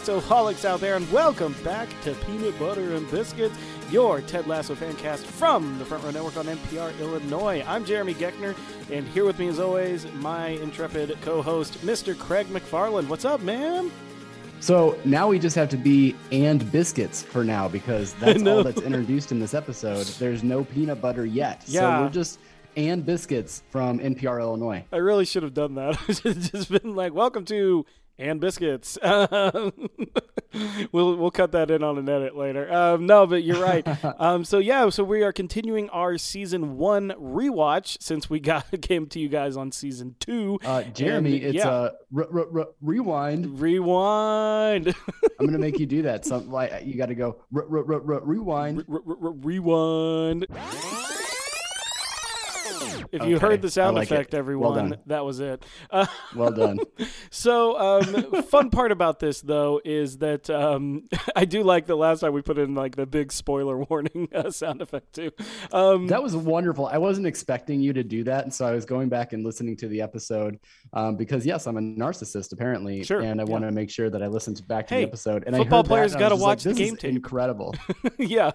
And hello, all you Lasso holics out there, and welcome back to Peanut Butter and Biscuits, your Ted Lasso fan cast from the Front Row Network on NPR Illinois. I'm Jeremy Geckner, and here with me, as always, my intrepid co host, Mr. Craig McFarland. What's up, man? So now we just have to be and biscuits for now because that's all that's introduced in this episode. There's no peanut butter yet. Yeah. So we're just and biscuits from NPR Illinois. I really should have done that. I should have just been like, welcome to and biscuits. Um, we'll we'll cut that in on an edit later. Um, no, but you're right. um, so yeah, so we are continuing our season one rewatch since we got came to you guys on season two. Uh, Jeremy, And, it's yeah. a r- r- r- rewind. rewind. I'm gonna make you do that. Some like you got to go r- r- r- r- rewind. Rewind. If you Okay, heard the sound like it. effect, Well everyone, done. that was it. Uh, Well done. So, um, fun part about this though is that um, I do like the last time we put in like the big spoiler warning uh, sound effect too. Um, That was wonderful. I wasn't expecting you to do that, and so I was going back and listening to the episode um, because yes, I'm a narcissist apparently, Sure, and I yeah. want to make sure that I listen to back to Hey, the episode. And football players I gotta watch like, this game tape. Incredible. yeah,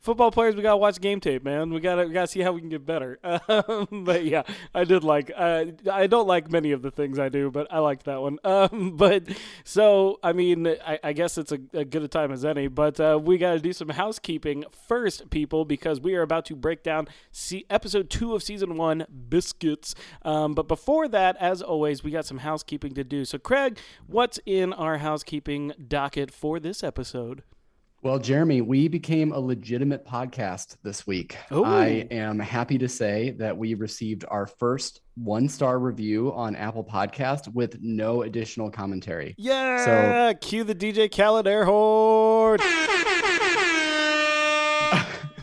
football players, we gotta watch game tape, man. We gotta we gotta see how we can get better. But yeah, I did like. Uh, I don't like many of the things I do, but I liked that one. Um, but so I mean, I, I guess it's a, a good a time as any. But uh, we gotta do some housekeeping first, people, because we are about to break down see episode two of season one, biscuits. Um, but before that, as always, we got some housekeeping to do. So, Craig, what's in our housekeeping docket for this episode? Well, Jeremy, we became a legitimate podcast this week. Ooh. I am happy to say that we received our first one star review on Apple Podcast with no additional commentary. Yeah, So cue the DJ Khaled air horn.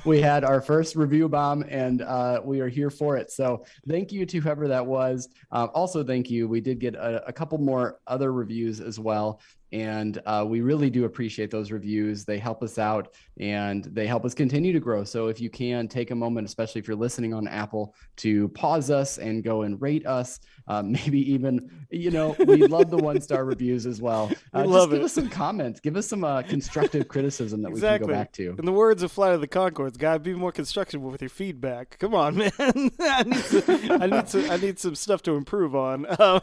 We had our first review bomb and uh, we are here for it. So thank you to whoever that was. Uh, also, thank you. We did get a, a couple more other reviews as well. And uh, we really do appreciate those reviews. They help us out and they help us continue to grow. So if you can take a moment, especially if you're listening on Apple, to pause us and go and rate us, uh, maybe even, you know, we love the one star reviews as well. We Uh, love just give it. us some comments, give us some uh, constructive criticism that we can go back to. In the words of Flight of the Conchords, gotta be more constructive with your feedback. Come on, man. I need some, I need some, I need some stuff to improve on. Um,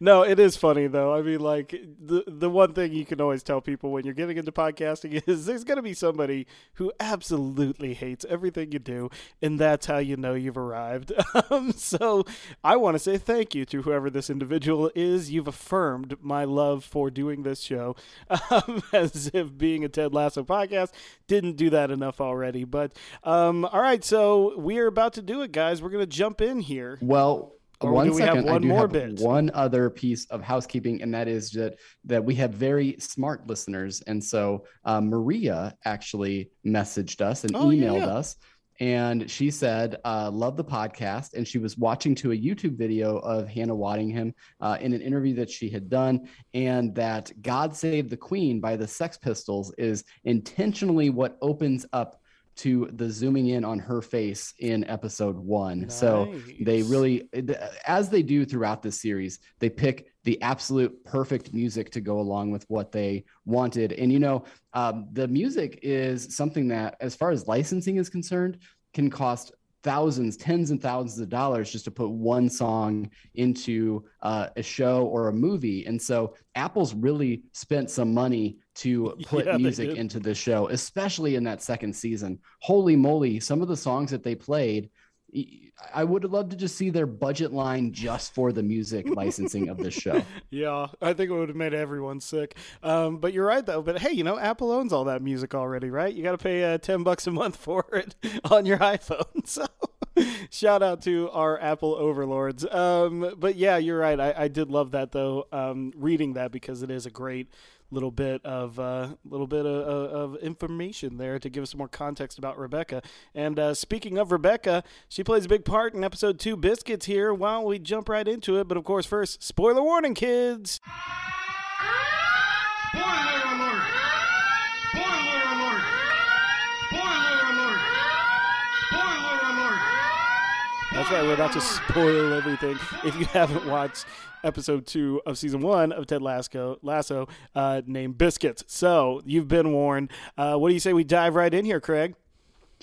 no, it is funny though. I mean, like the the one thing you can always tell people when you're getting into podcasting is there's gonna be somebody who absolutely hates everything you do, and that's how you know you've arrived. Um, so I want to say thank you to whoever this individual is. You've affirmed my love for doing this show, um, as if being a Ted Lasso podcast didn't do that enough already. But um, all right, so we are about to do it, guys. We're gonna jump in here. Well, Or one do we have second, I one do more have bit? one other piece of housekeeping, and that is that that we have very smart listeners, and so uh, Maria actually messaged us and Oh, emailed yeah. us. And she said, uh, love the podcast. And she was watching to a YouTube video of Hannah Waddingham uh, in an interview that she had done. And that God Save the Queen by the Sex Pistols is intentionally what opens up to the zooming in on her face in episode one. So they really, as they do throughout this series, they pick the absolute perfect music to go along with what they wanted. And, you know, um, the music is something that, as far as licensing is concerned, can cost thousands, tens and thousands of dollars just to put one song into uh, a show or a movie. And so Apple's really spent some money to put Yeah, music into the show, especially in that second season. Holy moly, some of the songs that they played. I would love to just see their budget line just for the music licensing of this show. Yeah, I think it would have made everyone sick. Um, but you're right though. But hey, you know, Apple owns all that music already, right? You got to pay uh, ten bucks a month for it on your iPhone. So. Shout out to our Apple overlords. Um, but yeah, you're right. I, I did love that though. Um, reading that because it is a great little bit of uh, little bit of, of information there to give us more context about Rebecca. And uh, speaking of Rebecca, she plays a big part in episode two. Biscuits here. Why don't we jump right into it? But of course, first, spoiler warning, kids. Spoiler alert! Spoiler alert! Spoiler alert! Spoiler alert! That's right. We're about to spoil everything. If you haven't watched episode two of season one of Ted Lasso, Lasso uh, named Biscuits, so you've been warned. Uh, what do you say we dive right in here, Craig?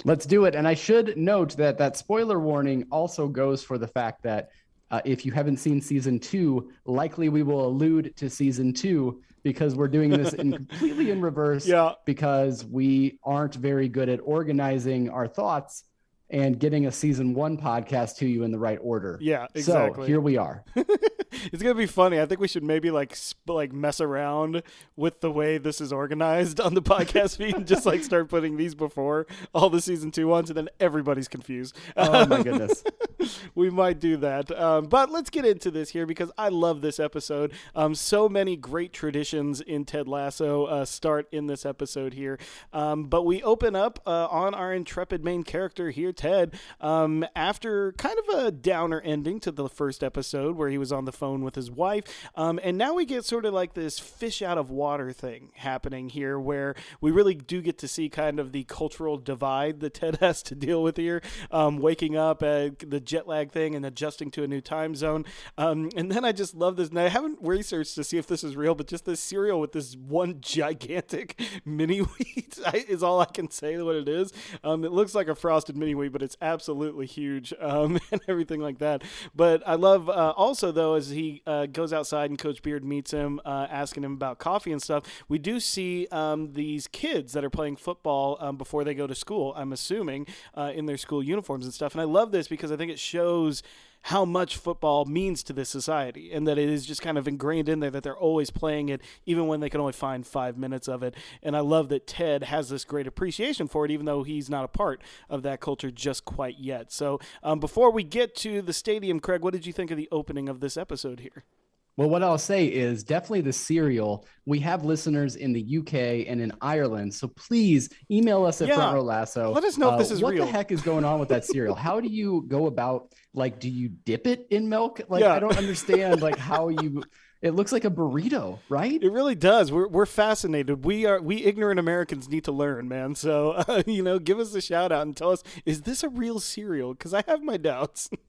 Let's do it. And I should note that that spoiler warning also goes for the fact that uh, if you haven't seen season two, likely we will allude to season two because we're doing this in completely in reverse. Yeah. Because we aren't very good at organizing our thoughts and getting a season one podcast to you in the right order. Yeah, exactly. So here we are. it's gonna be funny. I think we should maybe like sp- like mess around with the way this is organized on the podcast feed and just like start putting these before all the season two ones, and then everybody's confused. Oh my goodness. we might do that. Um, but let's get into this here because I love this episode. Um, so many great traditions in Ted Lasso uh, start in this episode here. Um, but we open up uh, on our intrepid main character here, Ted, um, after kind of a downer ending to the first episode where he was on the phone with his wife. Um, and now we get sort of like this fish out of water thing happening here where we really do get to see kind of the cultural divide that Ted has to deal with here. Um, waking up the jet lag thing and adjusting to a new time zone. Um, and then I just love this. I haven't researched to see if this is real, but just this cereal with this one gigantic mini wheat is all I can say what it is. Um, it looks like a frosted mini wheat, but it's absolutely huge um, and everything like that. But I love uh, also, though, as he uh, goes outside and Coach Beard meets him, uh, asking him about coffee and stuff, we do see um, these kids that are playing football um, before they go to school, I'm assuming, uh, in their school uniforms and stuff. And I love this because I think it shows how much football means to this society and that it is just kind of ingrained in there that they're always playing it even when they can only find five minutes of it. And i love that ted has this great appreciation for it even though he's not a part of that culture just quite yet. So um, before we get to the stadium craig what did you think of the opening of this episode here Well, what I'll say is definitely the cereal. We have listeners in the UK and in Ireland, so please email us at Yeah. Front Row Lasso. Let us know if this is what real. the heck is going on with that cereal. How do you go about like? Do you dip it in milk? Like Yeah. I don't understand like how you. It looks like a burrito, right? It really does. We're, we're fascinated. We are we ignorant Americans need to learn, man. So uh, you know, give us a shout out and tell us is this a real cereal? Because I have my doubts.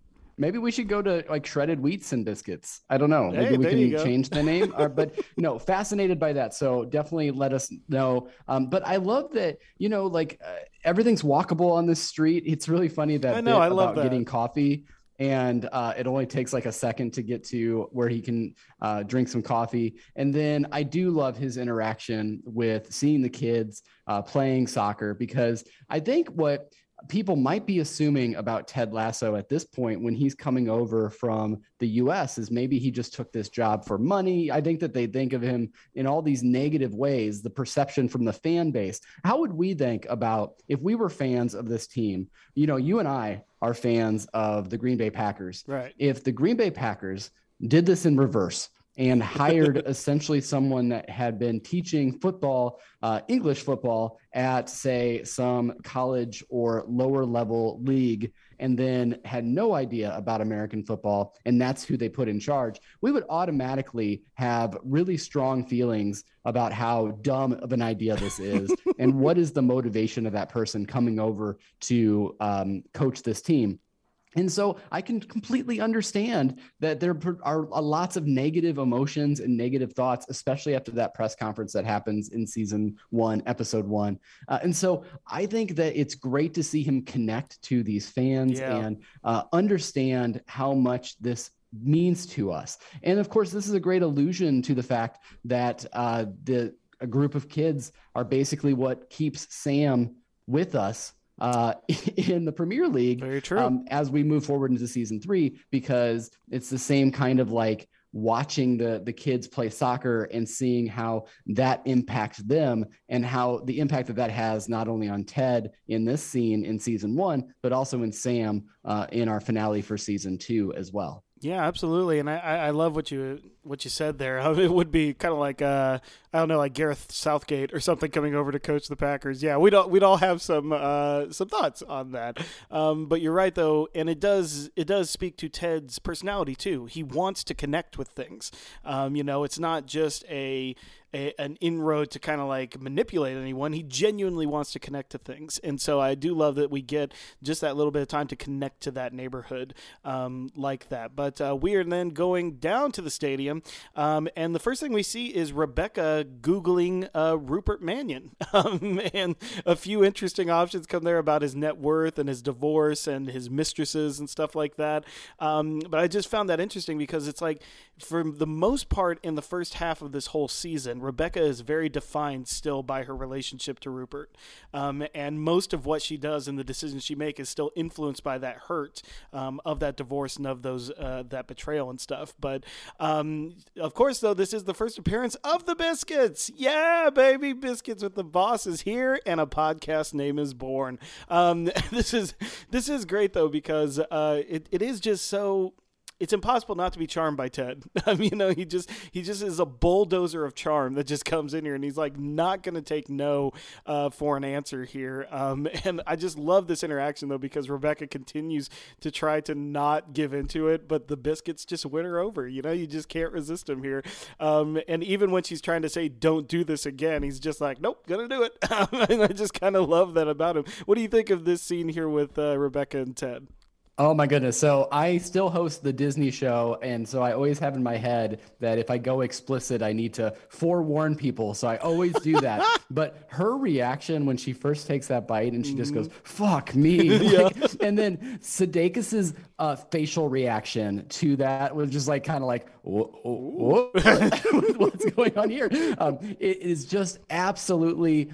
Maybe we should go to like shredded wheats and biscuits. I don't know. Hey, Maybe we there you can change the name. uh, but no, fascinated by that. So definitely let us know. Um, but I love that you know, like uh, everything's walkable on this street. It's really funny that I know, I love that. getting coffee. And uh, it only takes like a second to get to where he can uh, drink some coffee. And then I do love his interaction with seeing the kids uh, playing soccer because I think what people might be assuming about Ted Lasso at this point when he's coming over from the US is maybe he just took this job for money. I think that they think of him in all these negative ways, the perception from the fan base. How would we think about if we were fans of this team? You know, you and I are fans of the Green Bay Packers. Right. If the Green Bay Packers did this in reverse and hired essentially someone that had been teaching football, uh, English football at, say, some college or lower level league, and then had no idea about American football, and that's who they put in charge, we would automatically have really strong feelings about how dumb of an idea this is and what is the motivation of that person coming over to um, coach this team. And so I can completely understand that there are lots of negative emotions and negative thoughts, especially after that press conference that happens in season one, episode one. Uh, and so I think that it's great to see him connect to these fans Yeah. and uh, understand how much this means to us. And of course, this is a great allusion to the fact that uh, the a group of kids are basically what keeps Sam with us uh, in the Premier League Very true. um, as we move forward into season three because it's the same kind of like watching the the kids play soccer and seeing how that impacts them and how the impact that that has not only on Ted in this scene in season one but also in Sam uh, in our finale for season two as well. Yeah, absolutely, and I, I love what you what you said there. It would be kind of like uh, I don't know, like Gareth Southgate or something coming over to coach the Packers. Yeah, we'd all we'd all have some uh, some thoughts on that. Um, but you're right though, and it does it does speak to Ted's personality too. He wants to connect with things. Um, you know, it's not just a a, an inroad to kind of like manipulate anyone. He genuinely wants to connect to things, and so I do love that we get just that little bit of time to connect to that neighborhood um, like that. But uh, we are then going down to the stadium, um, and the first thing we see is Rebecca googling uh, Rupert Mannion, um, and a few interesting options come there about his net worth and his divorce and his mistresses and stuff like that. Um, but I just found that interesting because it's like, for the most part, in the first half of this whole season, Rebecca is very defined still by her relationship to Rupert, um, and most of what she does and the decisions she makes is still influenced by that hurt um, of that divorce and of those uh, that betrayal and stuff. But um, of course, though, this is the first appearance of the Biscuits. Yeah, baby, Biscuits with the boss is here, and a podcast name is born. Um, this is this is great though because uh, it, it is just so it's impossible not to be charmed by Ted. I mean, you know, he just he just is a bulldozer of charm that just comes in here, and he's like not going to take no uh, for an answer here. Um, and I just love this interaction though because Rebecca continues to try to not give into it, but the biscuits just win her over. You know, you just can't resist him here. Um, and even when she's trying to say "Don't do this again," he's just like, "Nope, gonna do it." and I just kind of love that about him. What do you think of this scene here with uh, Rebecca and Ted? Oh my goodness. So I still host the Disney show. And so I always have in my head that if I go explicit, I need to forewarn people. So I always do that. but her reaction when she first takes that bite and she just goes, fuck me. Like, and then Sudeikis's uh, facial reaction to that was just like kind of like, whoa, what's going on here? Um, it is just absolutely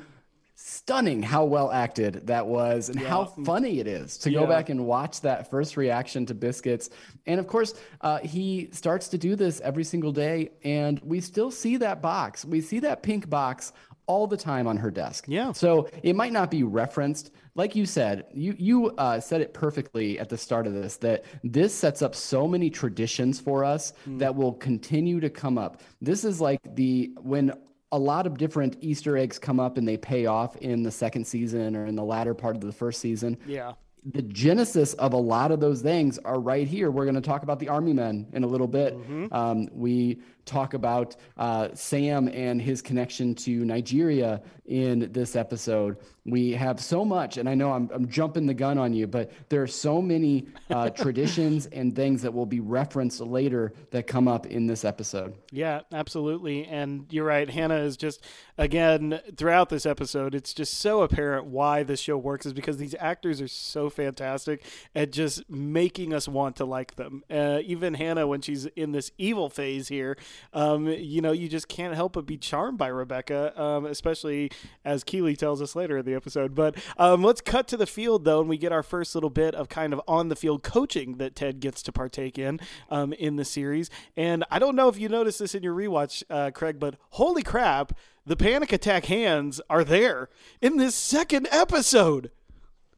stunning how well acted that was and yeah. how funny it is to yeah. go back and watch that first reaction to biscuits and of course uh, he starts to do this every single day and we still see that box we see that pink box all the time on her desk yeah so it might not be referenced like you said you you uh, said it perfectly at the start of this that this sets up so many traditions for us mm. that will continue to come up this is like the when a lot of different Easter eggs come up and they pay off in the second season or in the latter part of the first season. Yeah. The genesis of a lot of those things are right here. We're going to talk about the Army Men in a little bit. Mm-hmm. Um, we talk about uh, Sam and his connection to Nigeria in this episode. We have so much, and I know I'm, I'm jumping the gun on you, but there are so many uh, traditions and things that will be referenced later that come up in this episode. Yeah, absolutely. And you're right. Hannah is just, again, throughout this episode, it's just so apparent why this show works is because these actors are so fantastic at just making us want to like them. Uh, even Hannah, when she's in this evil phase here, um, you know, you just can't help but be charmed by Rebecca, um, especially as Keeley tells us later in the episode. But um, let's cut to the field, though, and we get our first little bit of kind of on the field coaching that Ted gets to partake in um, in the series. And I don't know if you noticed this in your rewatch, uh, Craig, but holy crap, the panic attack hands are there in this second episode.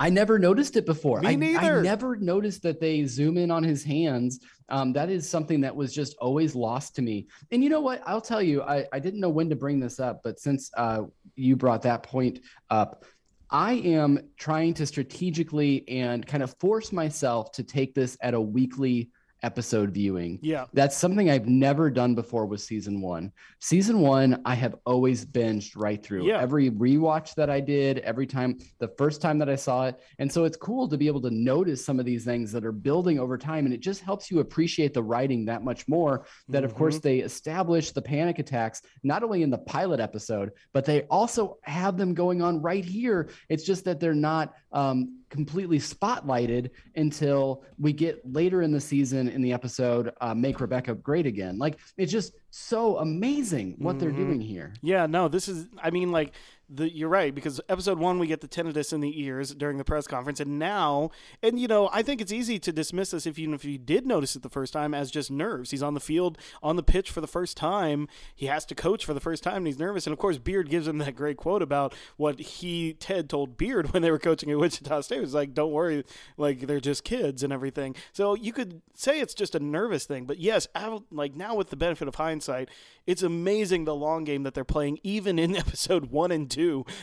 I never noticed it before. Me neither. I, I never noticed that they zoom in on his hands. Um, that is something that was just always lost to me. And you know what? I'll tell you, I, I didn't know when to bring this up, but since uh, you brought that point up, I am trying to strategically and kind of force myself to take this at a weekly episode viewing. Yeah. That's something I've never done before with season one. Season one, I have always binged right through. Yeah. Every rewatch that I did, every time, the first time that I saw it. And so it's cool to be able to notice some of these things that are building over time. And it just helps you appreciate the writing that much more. That, mm-hmm. of course, mm-hmm. they establish the panic attacks, not only in the pilot episode, but they also have them going on right here. It's just that they're not um, completely spotlighted until we get later in the season in the episode uh, make rebecca great again like it's just so amazing what mm-hmm. they're doing here yeah no this is i mean like the, you're right because episode one we get the tinnitus in the ears during the press conference, and now, and you know, I think it's easy to dismiss this if even if you did notice it the first time as just nerves. He's on the field on the pitch for the first time. He has to coach for the first time, and he's nervous. And of course, Beard gives him that great quote about what he Ted told Beard when they were coaching at Wichita State. It was like, "Don't worry, like they're just kids and everything." So you could say it's just a nervous thing, but yes, like now with the benefit of hindsight, it's amazing the long game that they're playing, even in episode one and two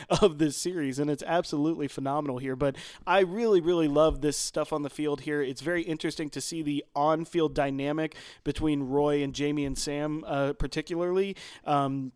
of this series, and it's absolutely phenomenal here. But I really, really love this stuff on the field here. It's very interesting to see the on-field dynamic between Roy and Jamie and Sam, uh, particularly. Um,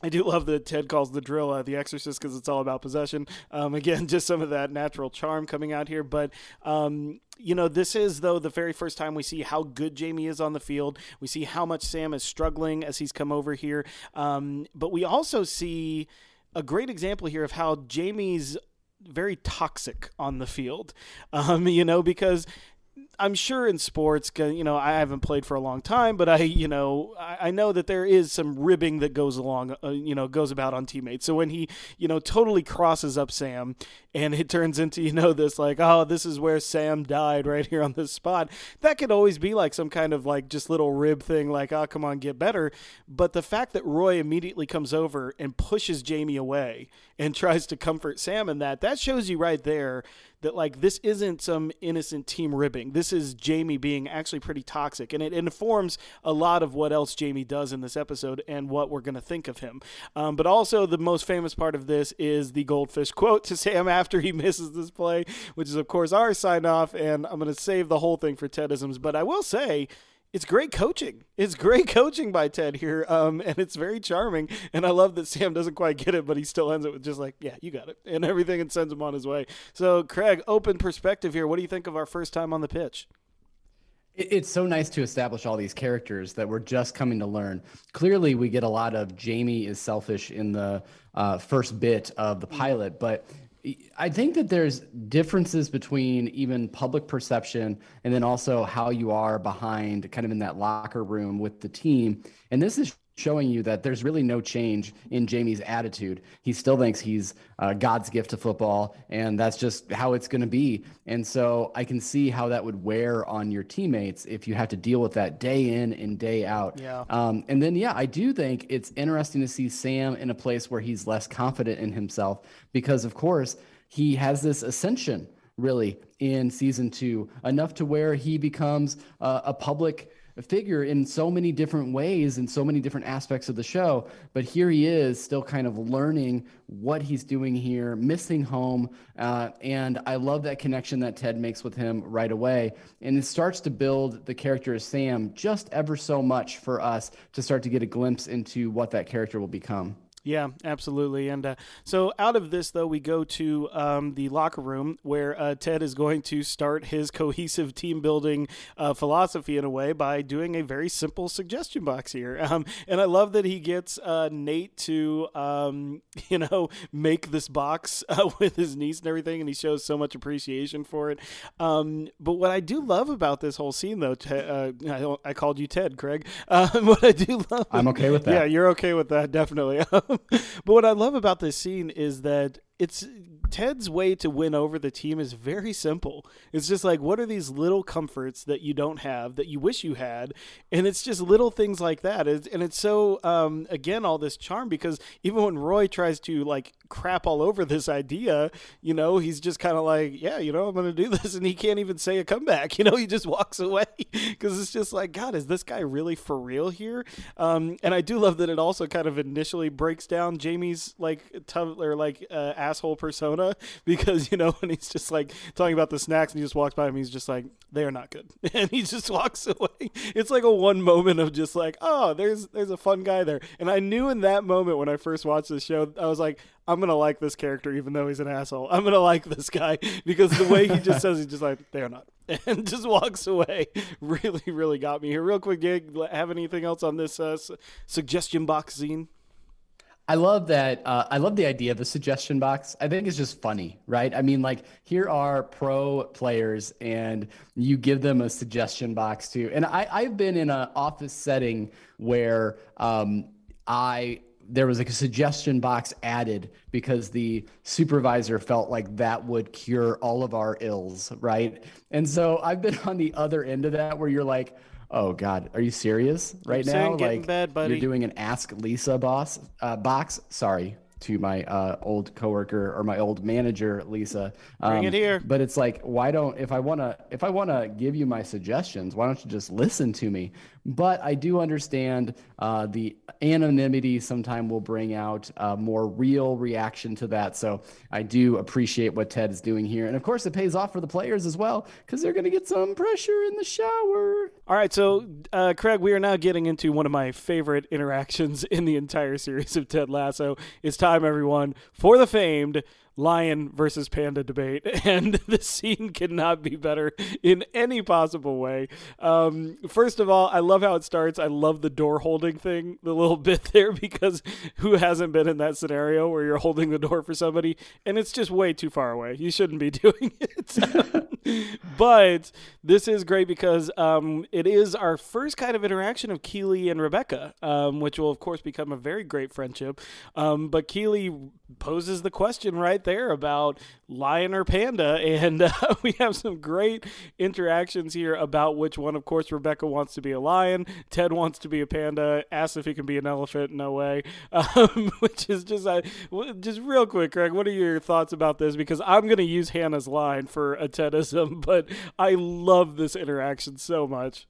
I do love that Ted calls the drill uh, the Exorcist because it's all about possession. Um, again, just some of that natural charm coming out here. But um, you know, this is though the very first time we see how good Jamie is on the field. We see how much Sam is struggling as he's come over here. Um, but we also see a great example here of how Jamie's very toxic on the field. Um, you know, because I'm sure in sports, you know, I haven't played for a long time, but I, you know, I, know that there is some ribbing that goes along, uh, you know, goes about on teammates. So when he, you know, totally crosses up Sam and it turns into, you know, this like, oh, this is where Sam died right here on this spot, that could always be like some kind of like just little rib thing, like, oh, come on, get better. But the fact that Roy immediately comes over and pushes Jamie away and tries to comfort Sam in that, that shows you right there that like this isn't some innocent team ribbing. This is Jamie being actually pretty toxic, and it informs a lot of what else Jamie does in this episode and what we're going to think of him. Um, but also, the most famous part of this is the goldfish quote to Sam after he misses this play, which is of course our sign off. And I'm going to save the whole thing for Tedisms, but I will say it's great coaching. It's great coaching by Ted here, um, and it's very charming. And I love that Sam doesn't quite get it, but he still ends it with just like, "Yeah, you got it," and everything, and sends him on his way. So, Craig, open perspective here. What do you think of our first time on the pitch? It's so nice to establish all these characters that we're just coming to learn. Clearly, we get a lot of Jamie is selfish in the uh, first bit of the pilot, but I think that there's differences between even public perception and then also how you are behind kind of in that locker room with the team. And this is showing you that there's really no change in Jamie's attitude. He still thinks he's uh, God's gift to football, and that's just how it's going to be. And so I can see how that would wear on your teammates if you have to deal with that day in and day out. Yeah. Um, and then, yeah, I do think it's interesting to see Sam in a place where he's less confident in himself because, of course, he has this ascension really in season two, enough to where he becomes uh, a public figure in so many different ways in so many different aspects of the show. But here he is, still kind of learning what he's doing here, missing home. Uh, and I love that connection that Ted makes with him right away. And it starts to build the character of Sam just ever so much for us to start to get a glimpse into what that character will become. Yeah, absolutely. And uh, so out of this, though, we go to um, the locker room where uh, Ted is going to start his cohesive team building uh, philosophy in a way by doing a very simple suggestion box here. Um, and I love that he gets uh, Nate to, um, you know, make this box uh, with his niece and everything, and he shows so much appreciation for it. Um, but what I do love about this whole scene, though, uh, I, I, called you Ted, Craig. what I do love, I'm okay with that. Yeah, you're okay with that, definitely. but what I love about this scene is that it's Ted's way to win over the team is very simple. It's just like, what are these little comforts that you don't have that you wish you had? And it's just little things like that. and it's so, um, again, all this charm because even when Roy tries to like crap all over this idea, you know, he's just kind of like, yeah, you know, I'm going to do this. And he can't even say a comeback. You know, he just walks away because it's just like, God, is this guy really for real here? Um, and I do love that it also kind of initially breaks down Jamie's like, tough or like, uh, asshole persona because, you know, when he's just like talking about the snacks and he just walks by him, he's just like, they are not good. And he just walks away. It's like a one moment of just like, oh, there's, there's a fun guy there. And I knew in that moment when I first watched the show, I was like, I'm gonna like this character even though he's an asshole. I'm gonna like this guy because the way he just says he's just like they're not and just walks away really really got me here. Real quick, Gig, have anything else on this uh, suggestion box scene? I love that. Uh, I love the idea of the suggestion box. I think it's just funny, right? I mean, like here are pro players, and you give them a suggestion box too. And I, I've been in an office setting where um, I there was like a suggestion box added because the supervisor felt like that would cure all of our ills, right? And so I've been on the other end of that where you're like, oh God, are you serious right now? Like bed, you're doing an Ask Lisa boss uh, box. Sorry to my uh, old coworker or my old manager, Lisa. Um, Bring it here. But it's like, why don't if I wanna if I wanna give you my suggestions, why don't you just listen to me? But I do understand uh, the anonymity sometime will bring out a more real reaction to that. So I do appreciate what Ted is doing here. And of course, it pays off for the players as well because they're going to get some pressure in the shower. All right, so uh, Craig, we are now getting into one of my favorite interactions in the entire series of Ted Lasso. It's time, everyone, for the famed lion versus panda debate, and the scene cannot be better in any possible way. Um, first of all, I love how it starts. I love the door holding thing, the little bit there, because who hasn't been in that scenario where you're holding the door for somebody and it's just way too far away? You shouldn't be doing it. but this is great because um, it is our first kind of interaction of Keeley and Rebecca, um, which will, of course, become a very great friendship. Um, but Keeley poses the question right there about lion or panda, and uh, we have some great interactions here about which one. Of course, Rebecca wants to be a lion, Ted wants to be a panda, asks if he can be an elephant. No way, um, which is just uh, just real quick, Craig. What are your thoughts about this? Because I'm going to use Hannah's line for a Tedism, but I love this interaction so much.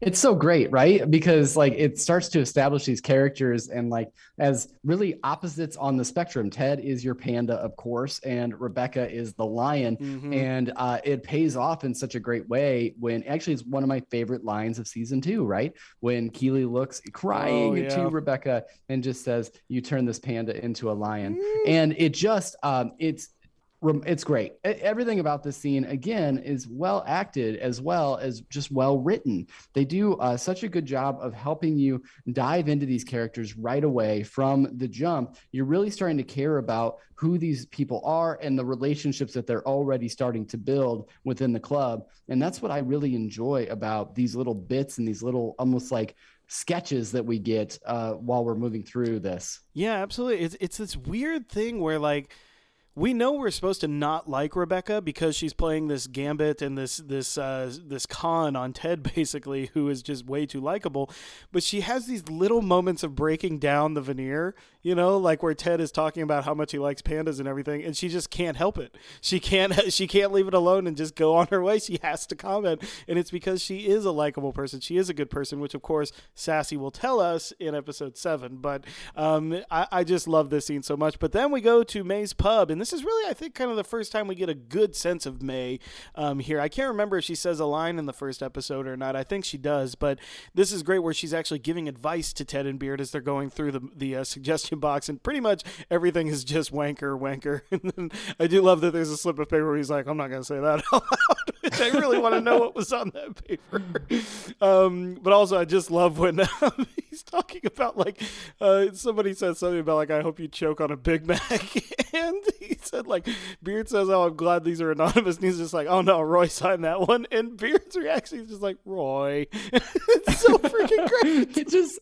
It's so great, right? Because like it starts to establish these characters and like as really opposites on the spectrum. Ted is your panda, of course, and Rebecca is the lion. Mm-hmm. And uh, it pays off in such a great way when actually it's one of my favorite lines of season two, right? When Keeley looks crying oh, yeah. to Rebecca and just says, You turn this panda into a lion. Mm. And it just um it's it's great. Everything about this scene, again, is well acted as well as just well written. They do uh, such a good job of helping you dive into these characters right away from the jump. You're really starting to care about who these people are and the relationships that they're already starting to build within the club. And that's what I really enjoy about these little bits and these little almost like sketches that we get uh, while we're moving through this. Yeah, absolutely. It's it's this weird thing where like we know we're supposed to not like Rebecca because she's playing this gambit and this this uh, this con on Ted basically, who is just way too likable. But she has these little moments of breaking down the veneer, you know, like where Ted is talking about how much he likes pandas and everything, and she just can't help it. She can't she can't leave it alone and just go on her way. She has to comment, and it's because she is a likable person. She is a good person, which of course Sassy will tell us in episode seven. But um, I, I just love this scene so much. But then we go to Mae's pub, and this is really, I think, kind of the first time we get a good sense of Mae um, here. I can't remember if she says a line in the first episode or not. I think she does, but this is great where she's actually giving advice to Ted and Beard as they're going through the the uh, suggestion box, and pretty much everything is just wanker, wanker. and then I do love that there's a slip of paper where he's like, "I'm not going to say that out loud." I really want to know what was on that paper. Um, but also, I just love when um, he's talking about like uh, somebody said something about like, "I hope you choke on a Big Mac," and he said like Beard says, "Oh, I'm glad these are anonymous." And he's just like, "Oh no, Roy signed that one." And Beard's reaction is just like, "Roy." it's so freaking great. It just,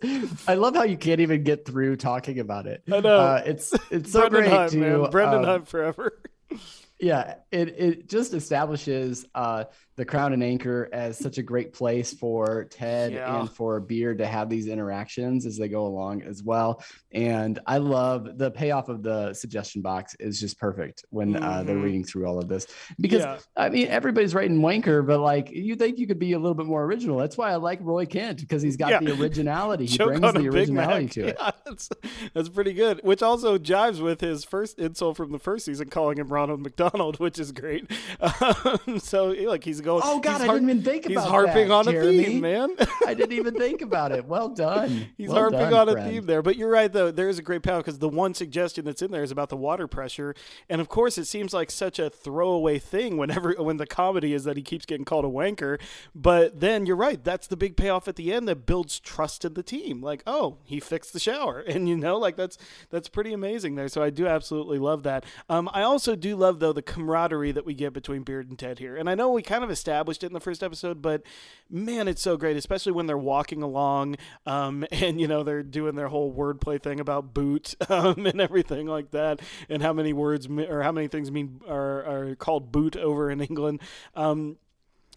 I love how you can't even get through talking about it. I know. Uh, it's it's so Brendan great Hunt, to man. Brendan um, Hunt forever. Yeah, it it just establishes uh the Crown and Anchor as such a great place for Ted yeah. and for Beard to have these interactions as they go along as well. And I love the payoff of the suggestion box is just perfect when mm-hmm. uh, they're mm-hmm. reading through all of this because yeah. I mean everybody's writing wanker, but like you think you could be a little bit more original. That's why I like Roy Kent because he's got yeah. the originality. He brings the originality to it. that's, that's pretty good. Which also jives with his first insult from the first season, calling him Ronald McDonald, which is great. Um, so like he's Oh God, I didn't even think about. That. He's harping that, on Jeremy. a theme, man. I didn't even think about it. Well done. He's well harping done, on friend. a theme there, but you're right though. There is a great power because the one suggestion that's in there is about the water pressure, and of course it seems like such a throwaway thing whenever when the comedy is that he keeps getting called a wanker, but then you're right. That's the big payoff at the end that builds trust in the team. Like, oh, he fixed the shower, and you know, like that's that's pretty amazing there. So I do absolutely love that. Um, I also do love though the camaraderie that we get between Beard and Ted here, and I know we kind of established it in the first episode, but man, it's so great, especially when they're walking along, um, and you know they're doing their whole wordplay thing about boot um, and everything like that, and how many words or how many things mean are, are called boot over in England. Um,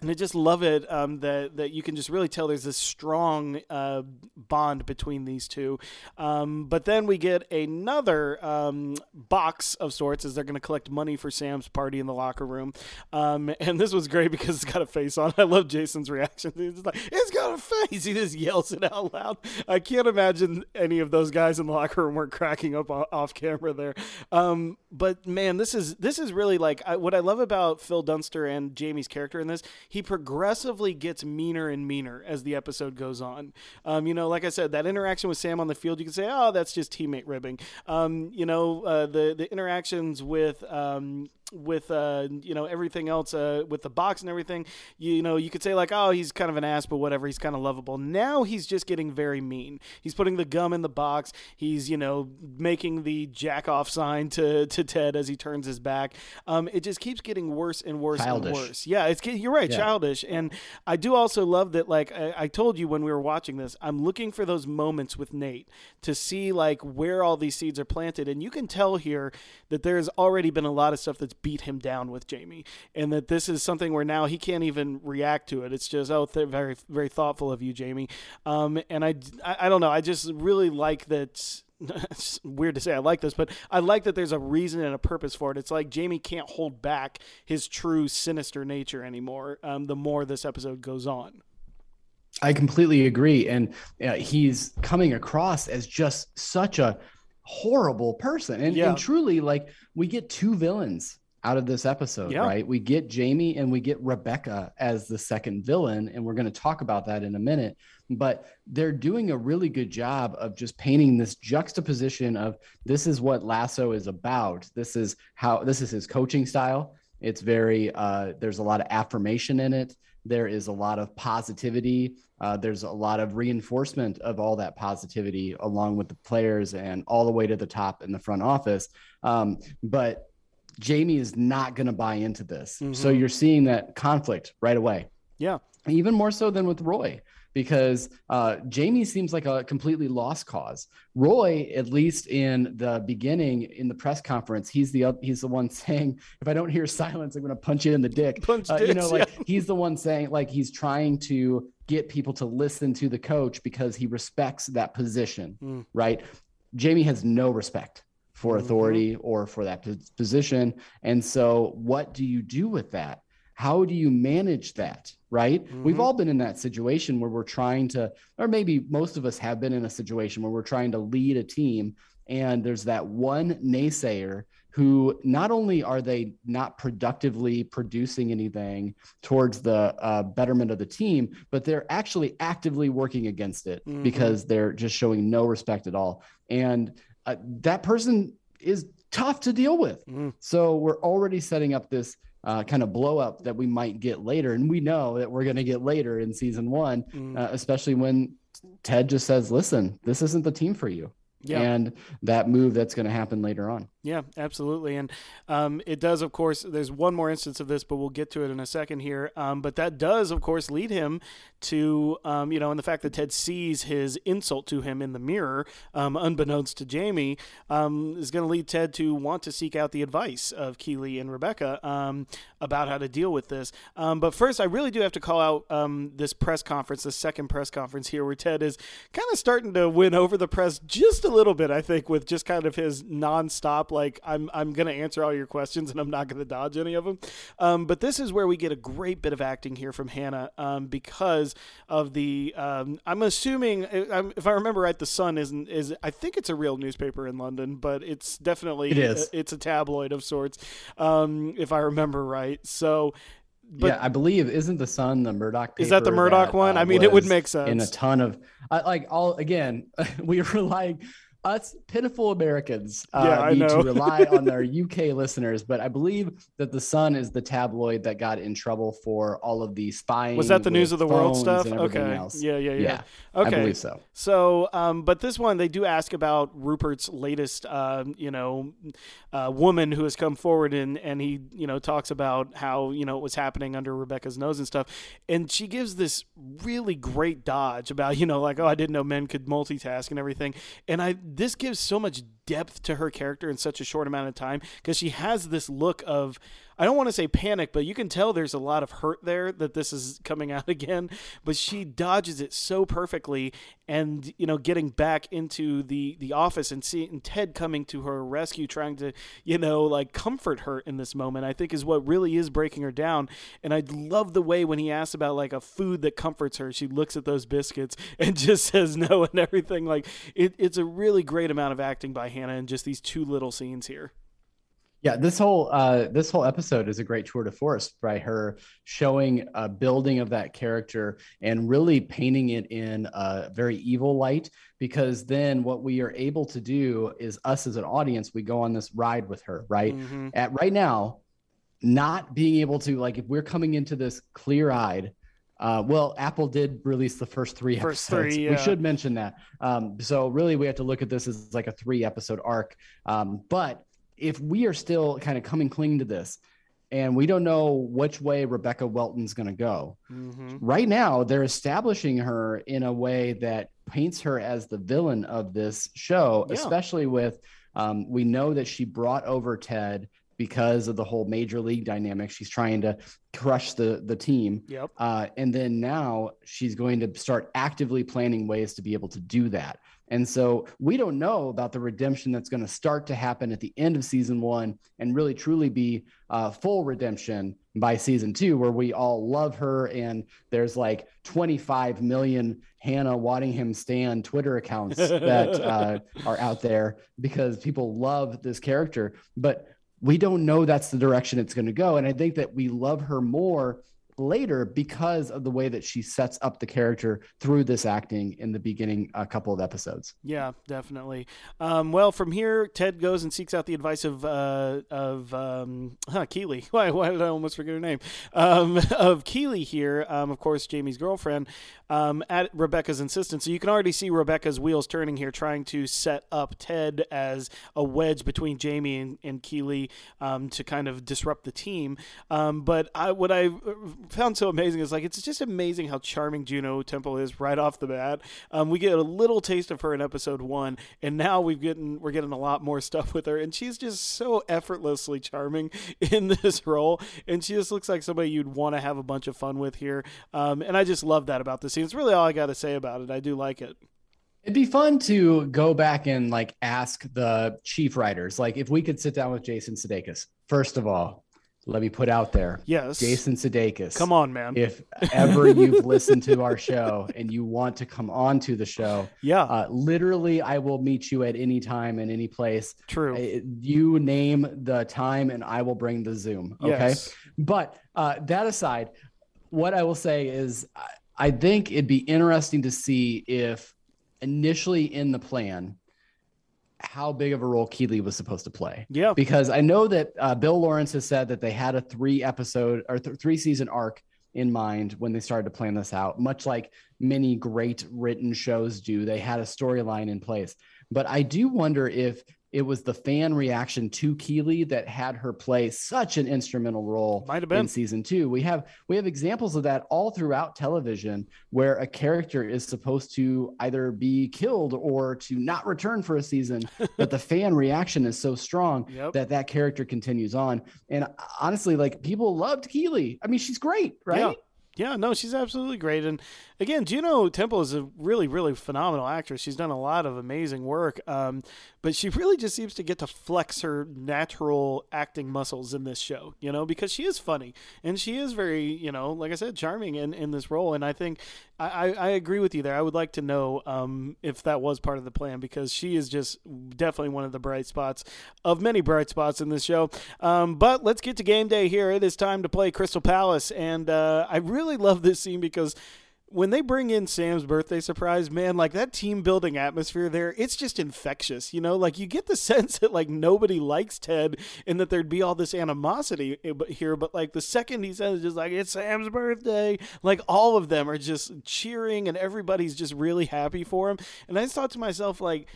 and I just love it um, that that you can just really tell there's this strong uh, bond between these two. Um, but then we get another um, box of sorts as they're going to collect money for Sam's party in the locker room. Um, and this was great because it's got a face on. I love Jason's reaction. He's like, "It's got a face." He just yells it out loud. I can't imagine any of those guys in the locker room weren't cracking up off camera there. Um, but man, this is this is really like I, what I love about Phil Dunster and Jamie's character in this he progressively gets meaner and meaner as the episode goes on. Um, you know, like I said, that interaction with Sam on the field, you can say, oh, that's just teammate ribbing. Um, you know, uh, the the interactions with um, with uh, you know everything else uh, with the box and everything you, you, know you could say like oh he's kind of an ass but whatever he's kind of lovable. Now he's just getting very mean. He's putting the gum in the box. He's you know making the jack off sign to, to ted as he turns his back. Um, it just keeps getting worse and worse childish. and worse. Yeah it's you're right yeah. childish. And i do also love that like I, I told you when we were watching this i'm looking for those moments with nate to see like where all these seeds are planted. And you can tell here that there's already been a lot of stuff that's beat him down with Jamie, and that this is something where now he can't even react to it. It's just oh, th- very very thoughtful of you, Jamie. Um, and I, I I don't know. I just really like that. it's weird to say I like this, but I like that there's a reason and a purpose for it. It's like Jamie can't hold back his true sinister nature anymore. Um, the more this episode goes on. I completely agree, and uh, he's coming across as just such a horrible person, and, yeah. and truly, like we get two villains out of this episode, yeah. right? We get Jamie and we get Rebecca as the second villain, and we're going to talk about that in a minute. But they're doing a really good job of just painting this juxtaposition of this is what Lasso is about. This is how this is his coaching style. It's very uh, there's a lot of affirmation in it. There is a lot of positivity. Uh, there's a lot of reinforcement of all that positivity along with the players and all the way to the top in the front office. Um, but Jamie is not going to buy into this. Mm-hmm. So you're seeing that conflict right away. Yeah. Even more so than with Roy, because uh, Jamie seems like a completely lost cause. Roy, at least in the beginning in the press conference, he's the he's the one saying, "If I don't hear silence, I'm going to punch you in the dick." Punch uh, dicks, you know, like yeah. he's the one saying, like he's trying to get people to listen to the coach because he respects that position, mm. right? Jamie has no respect for mm-hmm. authority mm-hmm. or for that position. And so, what do you do with that? How do you manage that? Right? Mm-hmm. We've all been in that situation where we're trying to, or maybe most of us have been in a situation where we're trying to lead a team, and there's that one naysayer who not only are they not productively producing anything towards the uh, betterment of the team, but they're actually actively working against it mm-hmm. because they're just showing no respect at all. And uh, that person is tough to deal with. Mm. So we're already setting up this uh, kind of blow up that we might get later. And we know that we're going to get later in season one, mm. uh, especially when Ted just says, listen, this isn't the team for you. Yeah. And that move that's going to happen later on. Yeah, absolutely. And um, it does, of course, there's one more instance of this, but we'll get to it in a second here. Um, but that does, of course, lead him to, um, you know, and the fact that Ted sees his insult to him in the mirror, um, unbeknownst to Jamie, um, is going to lead Ted to want to seek out the advice of Keeley and Rebecca um, about how to deal with this. but first, I really do have to call out this press conference, the second press conference here, where Ted is kind of starting to win over the press just a little bit, I think, with just kind of his nonstop like I'm I'm gonna answer all your questions and I'm not gonna dodge any of them. Um, but this is where we get a great bit of acting here from Hannah um, because of the. Um, I'm assuming uh, if I remember right, the Sun isn't is I think it's a real newspaper in London, but it's definitely it is. A, it's a tabloid of sorts, um, if I remember right. So. But yeah, I believe isn't the Sun the Murdoch? is that the Murdoch that, one? Uh, I mean, it would make sense in a ton of like all again. we were like us pitiful Americans uh, yeah, need to rely on our UK listeners, but I believe that the Sun is the tabloid that got in trouble for all of the spying. Was that the news of the world stuff? Okay. Else. Yeah, yeah, yeah, yeah. Okay. I believe so. So, um, but this one they do ask about Rupert's latest, uh, you know, uh, woman who has come forward and and he you know talks about how you know it was happening under Rebecca's nose and stuff, and she gives this really great dodge about you know like oh I didn't know men could multitask and everything, and I this gives so much depth to her character in such a short amount of time because she has this look of I don't want to say panic, but you can tell there's a lot of hurt there that this is coming out again. But she dodges it so perfectly, and you know, getting back into the the office and seeing Ted coming to her rescue, trying to you know like comfort her in this moment, I think is what really is breaking her down. And I love the way when he asks about like a food that comforts her, she looks at those biscuits and just says no and everything. Like it, it's a really great amount of acting by Hannah in just these two little scenes here. Yeah, this whole uh, this whole episode is a great tour de force by her showing a building of that character and really painting it in a very evil light. Because then what we are able to do is us as an audience, we go on this ride with her. Right Mm-hmm. at right now, not being able to like if we're coming into this clear eyed. Uh, well, Apple did release the first three First episodes. three, We should mention that. Um, so really, we have to look at this as like a three episode arc. Um, but if we are still kind of coming clean to this and we don't know which way Rebecca Welton's going to go, Mm-hmm. right now they're establishing her in a way that paints her as the villain of this show, Yeah. especially with um, we know that she brought over Ted because of the whole major league dynamic. She's trying to crush the the team. Yep. Uh, and then now she's going to start actively planning ways to be able to do that. And so we don't know about the redemption that's going to start to happen at the end of season one and really truly be uh, full redemption by season two, where we all love her. And there's like 25 million Hannah Waddingham Stan Twitter accounts that uh, are out there because people love this character. But we don't know that's the direction it's going to go. And I think that we love her more later because of the way that she sets up the character through this acting in the beginning a couple of episodes. Yeah, definitely. Um, well, from here, Ted goes and seeks out the advice of uh, of um, huh, Keeley. Why, why did I almost forget her name? Um, of Keeley here, um, of course, Jamie's girlfriend, um, at Rebecca's insistence. So you can already see Rebecca's wheels turning here, trying to set up Ted as a wedge between Jamie and, and Keely um, to kind of disrupt the team. But I, what I found so amazing is like it's just amazing how charming Juno Temple is right off the bat. Um, we get a little taste of her in episode one, and now we've getting we're getting a lot more stuff with her, and she's just so effortlessly charming in this role, and she just looks like somebody you'd want to have a bunch of fun with here. Um, and I just love that about the scene. It's really all I got to say about it. I do like it. It'd be fun to go back and like ask the chief writers, like if we could sit down with Jason Sudeikis. First of all, let me put out there, Yes, Jason Sudeikis. Come on, man. If ever you've listened to our show and you want to come on to the show, yeah, uh, literally, I will meet you at any time and any place. true. Uh, You name the time, and I will bring the Zoom. Okay. Yes. But uh, that aside, what I will say is, I, I think it'd be interesting to see if initially in the plan, how big of a role Keeley was supposed to play. Yeah. Because I know that uh, Bill Lawrence has said that they had a three episode or th- three season arc in mind when they started to plan this out, much like many great written shows do. They had a storyline in place. But I do wonder if it was the fan reaction to Keeley that had her play such an instrumental role Might have been. in season two. We have we have examples of that all throughout television where a character is supposed to either be killed or to not return for a season, but the fan reaction is so strong Yep. that that character continues on. And honestly, like people loved Keeley. I mean, she's great, right? Yeah. Yeah, no, she's absolutely great. And again, Juno Temple is a really, really phenomenal actress. She's done a lot of amazing work, um, but she really just seems to get to flex her natural acting muscles in this show, you know, because she is funny and she is very, you know, like I said, charming in, in this role. And I think I, I, agree with you there. I would like to know um, if that was part of the plan because she is just definitely one of the bright spots of many bright spots in this show. Um, but let's get to game day here. It is time to play Crystal Palace. And uh, I really love this scene because when they bring in Sam's birthday surprise, man, like that team building atmosphere there, it's just infectious. You know, like you get the sense that like nobody likes Ted and that there'd be all this animosity eh, but- here. But like the second he says, just like it's Sam's birthday, like all of them are just cheering and everybody's just really happy for him. And I just thought to myself, like,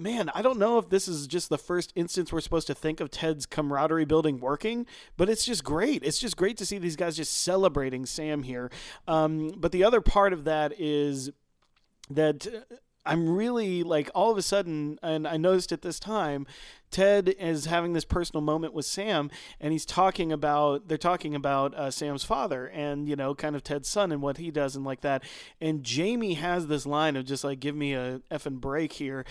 man, I don't know if this is just the first instance we're supposed to think of Ted's camaraderie building working, but it's just great. It's just great to see these guys just celebrating Sam here. Um, but the other part of that is that. uh, I'm really like all of a sudden, and I noticed at this time, Ted is having this personal moment with Sam, and he's talking about they're talking about uh, Sam's father and you know kind of Ted's son and what he does and like that. And Jamie has this line of just like give me a effing break here.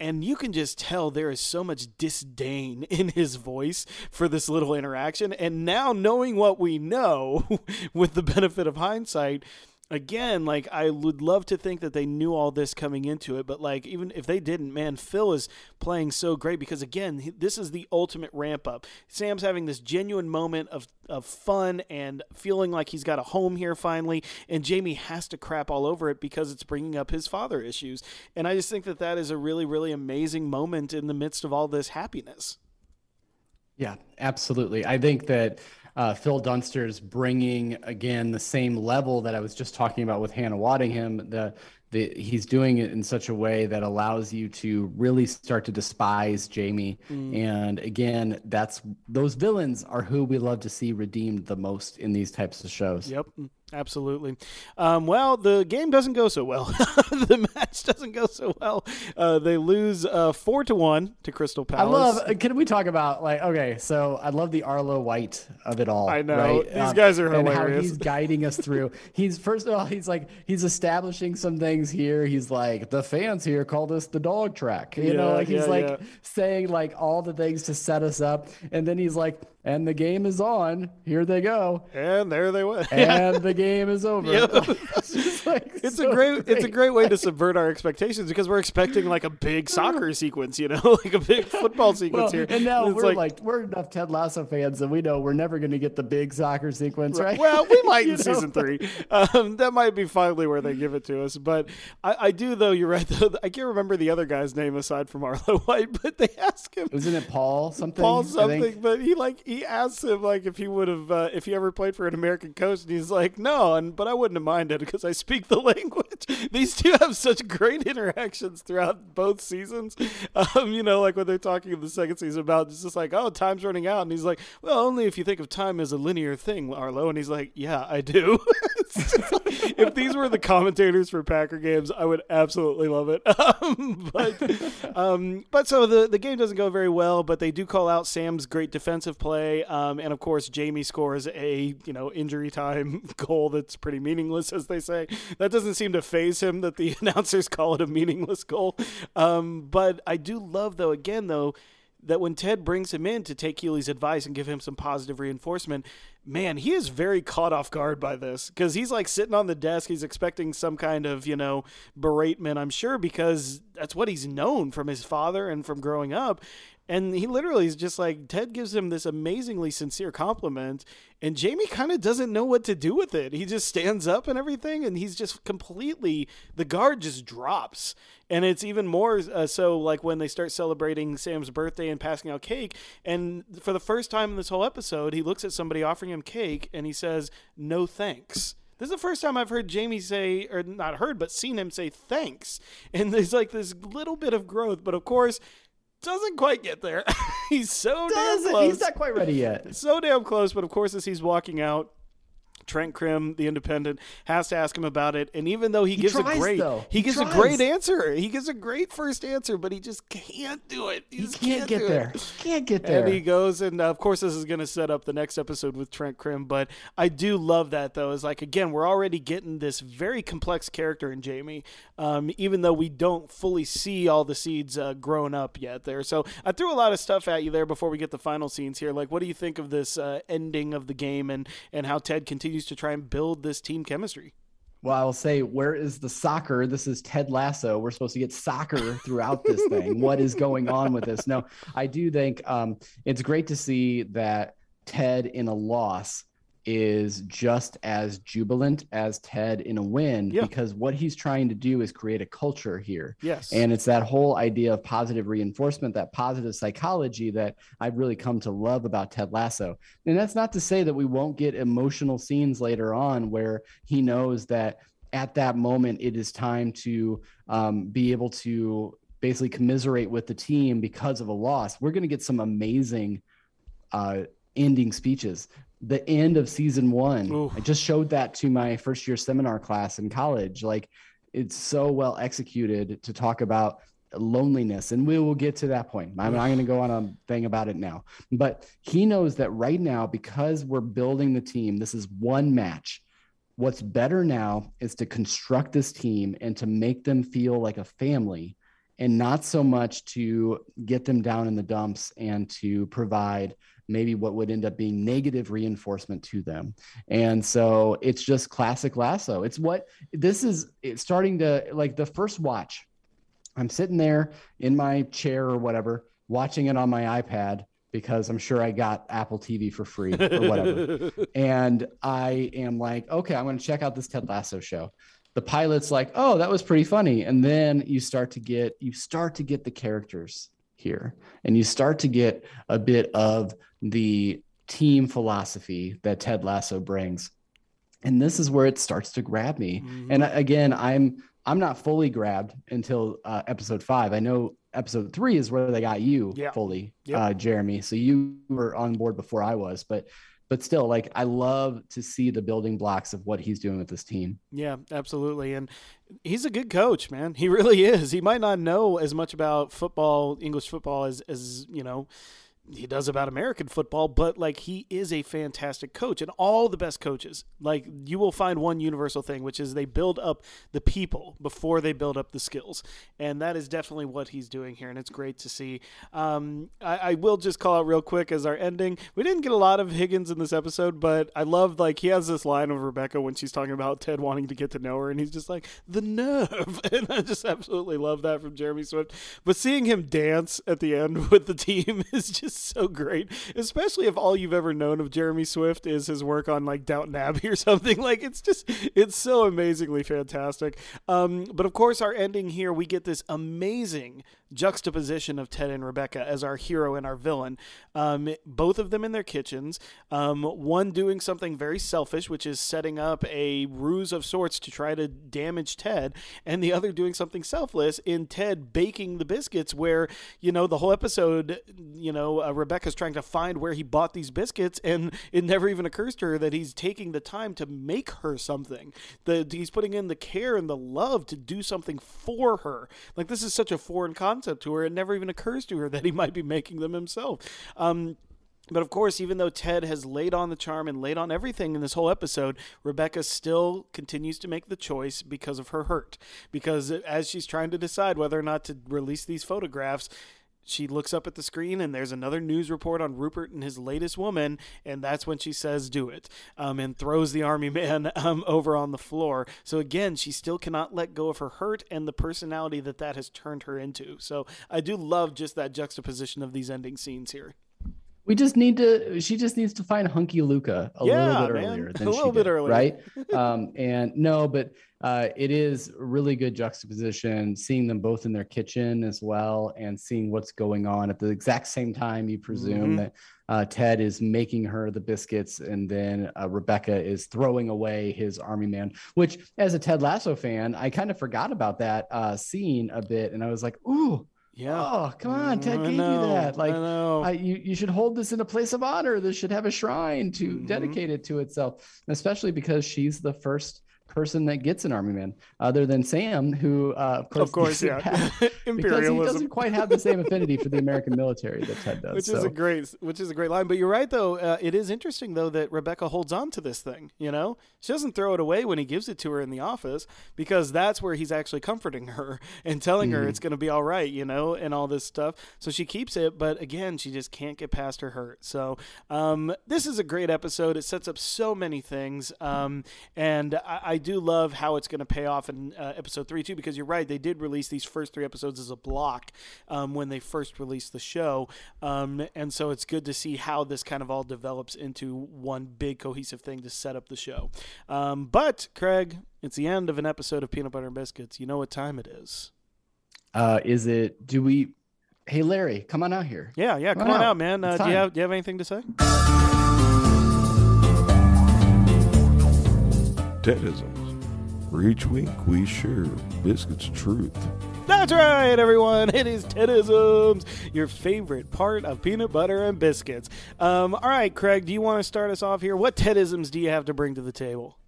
And you can just tell there is so much disdain in his voice for this little interaction. And now, knowing what we know with the benefit of hindsight, again, like I would love to think that they knew all this coming into it, but like even if they didn't, man, Phil is playing so great because again, this is the ultimate ramp up. Sam's having this genuine moment of of fun and feeling like he's got a home here finally, and Jamie has to crap all over it because it's bringing up his father issues. And I just think that that is a really really amazing moment in the midst of all this happiness. Yeah, absolutely. I think that uh, Phil Dunster's bringing again the same level that I was just talking about with Hannah Waddingham. The the, he's doing it in such a way that allows you to really start to despise Jamie. Mm. And again, that's those villains are who we love to see redeemed the most in these types of shows. Yep. Absolutely. Um, well, the game doesn't go so well. the match doesn't go so well. Uh, they lose uh, four to one to Crystal Palace. I love. Uh, can we talk about like? Okay, so I love the Arlo White of it all. I know right? these um, guys are hilarious. And how he's guiding us through. he's first of all, he's like he's establishing some things here. He's like the fans here called us the dog track. You yeah, know, like he's yeah, like yeah. saying like all the things to set us up, and then he's like, and the game is on. Here they go. And there they went. And the game is over. Yep. it's, like it's so a great, great, it's a great way to subvert our expectations because we're expecting like a big soccer sequence, you know, like a big football sequence well, here. And now and we're like, like, we're enough Ted Lasso fans that we know we're never going to get the big soccer sequence, right? Well, we might in know? season three. Um, that might be finally where they give it to us. But I, I do though. You're right. Though I can't remember the other guy's name aside from Arlo White, but they ask him. Isn't it Paul something? Paul something. But he like he asks him like if he would have uh, if he ever played for an American coach, and he's like, no, and but I wouldn't have minded because I speak the language. These two have such great interactions throughout both seasons. Um, you know, like when they're talking in the second season about it's just like, oh, time's running out, and he's like, well, only if you think of time as a linear thing, Arlo, and he's like, yeah, I do. if these were the commentators for Packer games, I would absolutely love it. Um, but um, but so the the game doesn't go very well, but they do call out Sam's great defensive play, um, and of course Jamie scores a you know injury time goal that's pretty meaningless, as they say. That doesn't seem to phase him that the announcers call it a meaningless goal. Um, but I do love though again though that when Ted brings him in to take Keeley's advice and give him some positive reinforcement, man, he is very caught off guard by this because he's like sitting on the desk. He's expecting some kind of, you know, beratement, I'm sure, because that's what he's known from his father and from growing up. And he literally is just like, Ted gives him this amazingly sincere compliment, and Jamie kind of doesn't know what to do with it. He just stands up and everything, and he's just completely, the guard just drops. And it's even more uh, so like when they start celebrating Sam's birthday and passing out cake. And for the first time in this whole episode, he looks at somebody offering him cake and he says, No thanks. This is the first time I've heard Jamie say, or not heard, but seen him say thanks. And there's like this little bit of growth, but of course, doesn't quite get there. he's so doesn't. damn close. He's not quite ready yet. So damn close, but of course, as he's walking out, Trent Crimm, the Independent, has to ask him about it. And even though he, he gives tries, a great, though. he, he gives tries. a great answer. He gives a great first answer, but he just can't do it. He, he can't, can't, get there. It. He can't get there. And he goes, and uh, of course, this is going to set up the next episode with Trent Crimm. But I do love that though. Is like again, we're already getting this very complex character in Jamie, um, even though we don't fully see all the seeds uh, grown up yet there. So I threw a lot of stuff at you there before we get the final scenes here. Like, what do you think of this uh, ending of the game and and how Ted continues to try and build this team chemistry. Well, I'll say, where is the soccer? This is Ted Lasso. We're supposed to get soccer throughout this thing. what is going on with this? No, I do think um, it's great to see that Ted in a loss is just as jubilant as Ted in a win yeah. because what he's trying to do is create a culture here. Yes. And it's that whole idea of positive reinforcement, that positive psychology that I've really come to love about Ted Lasso. And that's not to say that we won't get emotional scenes later on where he knows that at that moment it is time to um, be able to basically commiserate with the team because of a loss. We're going to get some amazing uh, ending speeches the end of season one. Ooh. I just showed that to my first year seminar class in college. Like it's so well executed to talk about loneliness and we will get to that point i'm not going to go on a thing about it now but he knows that right now because we're building the team this is one match what's better now is to construct this team and to make them feel like a family and not so much to get them down in the dumps and to provide maybe what would end up being negative reinforcement to them. And so it's just classic lasso. It's what this is it's starting to like the first watch. I'm sitting there in my chair or whatever, watching it on my iPad because I'm sure I got Apple TV for free or whatever. and I am like, okay, I'm going to check out this Ted Lasso show the pilot's like, oh, that was pretty funny. And then you start to get you start to get the characters here and you start to get a bit of the team philosophy that Ted Lasso brings. And this is where it starts to grab me. Mm-hmm. And again, I'm I'm not fully grabbed until uh, episode five. I know episode three is where they got you yeah. fully, yep. uh, Jeremy. So you were on board before I was, but but still like i love to see the building blocks of what he's doing with this team yeah absolutely and he's a good coach man he really is he might not know as much about football english football as as you know he does about American football, but like he is a fantastic coach, and all the best coaches, like you will find one universal thing, which is they build up the people before they build up the skills, and that is definitely what he's doing here, and it's great to see. Um, I, I, will just call out real quick as our ending. We didn't get a lot of Higgins in this episode, but I love like he has this line of Rebecca when she's talking about Ted wanting to get to know her, and he's just like the nerve, and I just absolutely love that from Jeremy Swift. But seeing him dance at the end with the team is just so great, especially if all you've ever known of Jeremy Swift is his work on like Downton Abbey or something. Like it's just it's so amazingly fantastic. Um, but of course, our ending here, we get this amazing juxtaposition of Ted and Rebecca as our hero and our villain. Um, both of them in their kitchens. Um, one doing something very selfish, which is setting up a ruse of sorts to try to damage Ted, and the other doing something selfless in Ted baking the biscuits, where, you know, the whole episode, you know, uh, Rebecca's trying to find where he bought these biscuits, and it never even occurs to her that he's taking the time to make her something. That he's putting in the care and the love to do something for her. Like, this is such a foreign concept concept to her. It never even occurs to her that he might be making them himself. Um, but of course, even though Ted has laid on the charm and laid on everything in this whole episode, Rebecca still continues to make the choice because of her hurt. Because as she's trying to decide whether or not to release these photographs, she looks up at the screen and there's another news report on Rupert and his latest woman, and that's when she says, "Do it," um, and throws the army man um, over on the floor. So again, she still cannot let go of her hurt and the personality that that has turned her into. So I do love just that juxtaposition of these ending scenes here. We just need to. She just needs to find Hunky Luca a yeah, little bit man. earlier than a little bit did, earlier, right? um, and no, but uh, it is really good juxtaposition. Seeing them both in their kitchen as well, and seeing what's going on at the exact same time. You presume mm-hmm. that uh, Ted is making her the biscuits, and then uh, Rebecca is throwing away his army man. Which, as a Ted Lasso fan, I kind of forgot about that uh, scene a bit, and I was like, "Ooh." Yeah. Oh, come on. Ted I gave know, you that. Like, I I, you, you should hold this in a place of honor. This should have a shrine to mm-hmm. dedicate it to itself, especially because she's the first person that gets an army man other than Sam, who uh, of course, of course yeah, have, because he doesn't quite have the same affinity for the American military that Ted does. Which so. is a great, which is a great line. But you're right, though. Uh, it is interesting though that Rebecca holds on to this thing. You know, she doesn't throw it away when he gives it to her in the office because that's where he's actually comforting her and telling mm. her it's going to be all right. You know, and all this stuff. So she keeps it, but again, she just can't get past her hurt. So um, this is a great episode. It sets up so many things, um, and I, I do love how it's going to pay off in uh, episode three too, because you're right. They did release these first three episodes as a block um, when they first released the show, um, and so it's good to see how this kind of all develops into one big cohesive thing to set up the show. Um, but Craig, it's the end of an episode of Peanut Butter and Biscuits. You know what time it is? Uh, is it? Do we? Hey Larry, come on out here. Yeah, yeah, come, come on, out, out man. Uh, do you have Do you have anything to say? Tedisms. For each week, we share Biscuit's truth. That's right, everyone. It is Tedisms, your favorite part of peanut butter and biscuits. Um, all right, Craig, do you want to start us off here? What Tedisms do you have to bring to the table?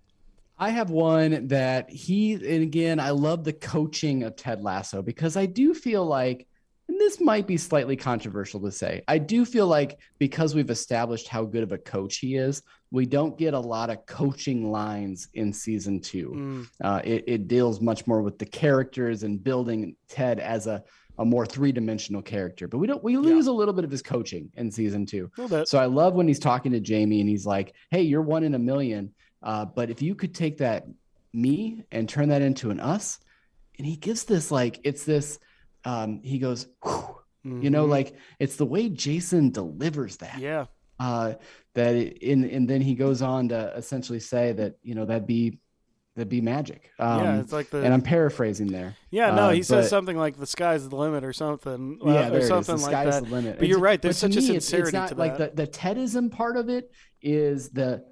I have one that he, and again, I love the coaching of Ted Lasso because I do feel like, and this might be slightly controversial to say, I do feel like because we've established how good of a coach he is, we don't get a lot of coaching lines in season two. Mm, Uh, it, it deals much more with the characters and building Ted as a, a more three dimensional character, but we don't, we lose a little bit of his coaching in season two. a little bit. So I love when he's talking to Jamie and he's like, "Hey, you're one in a million, uh, but if you could take that me and turn that into an us," and he gives this like it's this. Um, he goes, "Whew," you know, Mhm. like it's the way Jason delivers that. yeah, Uh, that in and then he goes on to essentially say that you know that'd be that'd be magic. Um, yeah. It's like the and I'm paraphrasing there. yeah. No, uh, he says but- something like the sky's the limit or something. uh, yeah, or there it is. something like that. the limit. But you're right, there's such a me, it's- it's not to like that. the the Tedism part of it is the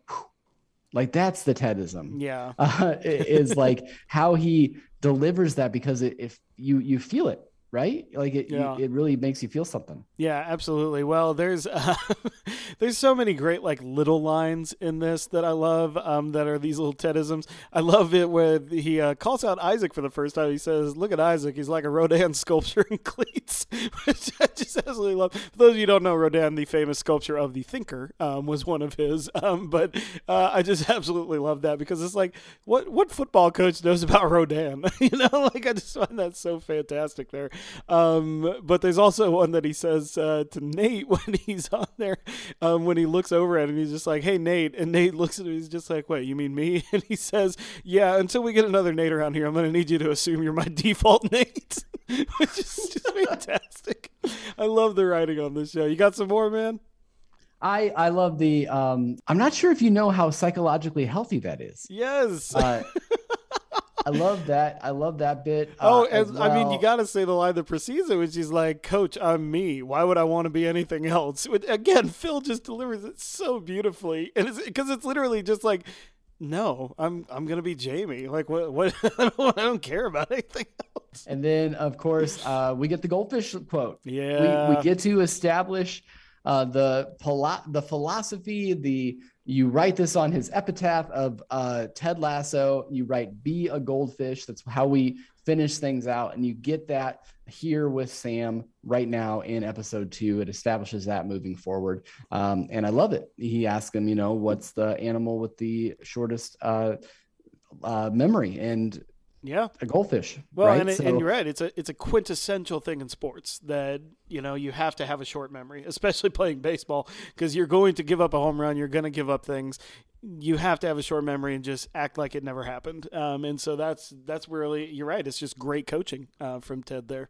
like that's the Tedism. Yeah, Uh, is like how he delivers that because it, if you you feel it right, like it, yeah. it really makes you feel something. Yeah, absolutely. Well, there's uh, there's so many great like little lines in this that I love. Um, that are these little Tedisms. I love it where he uh, calls out Isaac for the first time. He says, "Look at Isaac. He's like a Rodin sculpture in cleats," which I just absolutely love. For those of you who don't know, Rodin, the famous sculpture of the Thinker, um, was one of his. Um, but uh, I just absolutely love that because it's like, what what football coach knows about Rodin? you know, like I just find that so fantastic there. Um, but there's also one that he says uh, to Nate when he's on there, um, when he looks over at him, he's just like, "Hey, Nate," and Nate looks at him, he's just like, "Wait, you mean me?" And he says, "Yeah, until we get another Nate around here, I'm gonna need you to assume you're my default Nate," which is just fantastic. I love the writing on this show. You got some more, man? I I love the. Um, I'm not sure if you know how psychologically healthy that is. Yes. Uh, I love that. I love that bit. Oh, uh, as and I mean, you got to say the line that precedes it, which is like, "Coach, I'm me. Why would I want to be anything else?" Which, again, Phil just delivers it so beautifully, and it's because it's literally just like, "No, I'm I'm gonna be Jamie. Like, what? What? I don't, I don't care about anything else." And then, of course, uh, we get the goldfish quote. Yeah, we, we get to establish uh, the philo- the philosophy the you write this on his epitaph of uh, ted lasso. You write be a goldfish. That's how we finish things out. And you get that here with sam right now in episode two. It establishes that moving forward. Um, and i love it. He asks him you know what's the animal with the shortest uh, uh, memory? And yeah. a goldfish Well, right? and, So- and you're right. It's a it's a quintessential thing in sports that you know you have to have a short memory, especially playing baseball, because you're going to give up a home run. You're going to give up things. You have to have a short memory and just act like it never happened. Um, and so that's that's really you're right. It's just great coaching uh, from Ted there.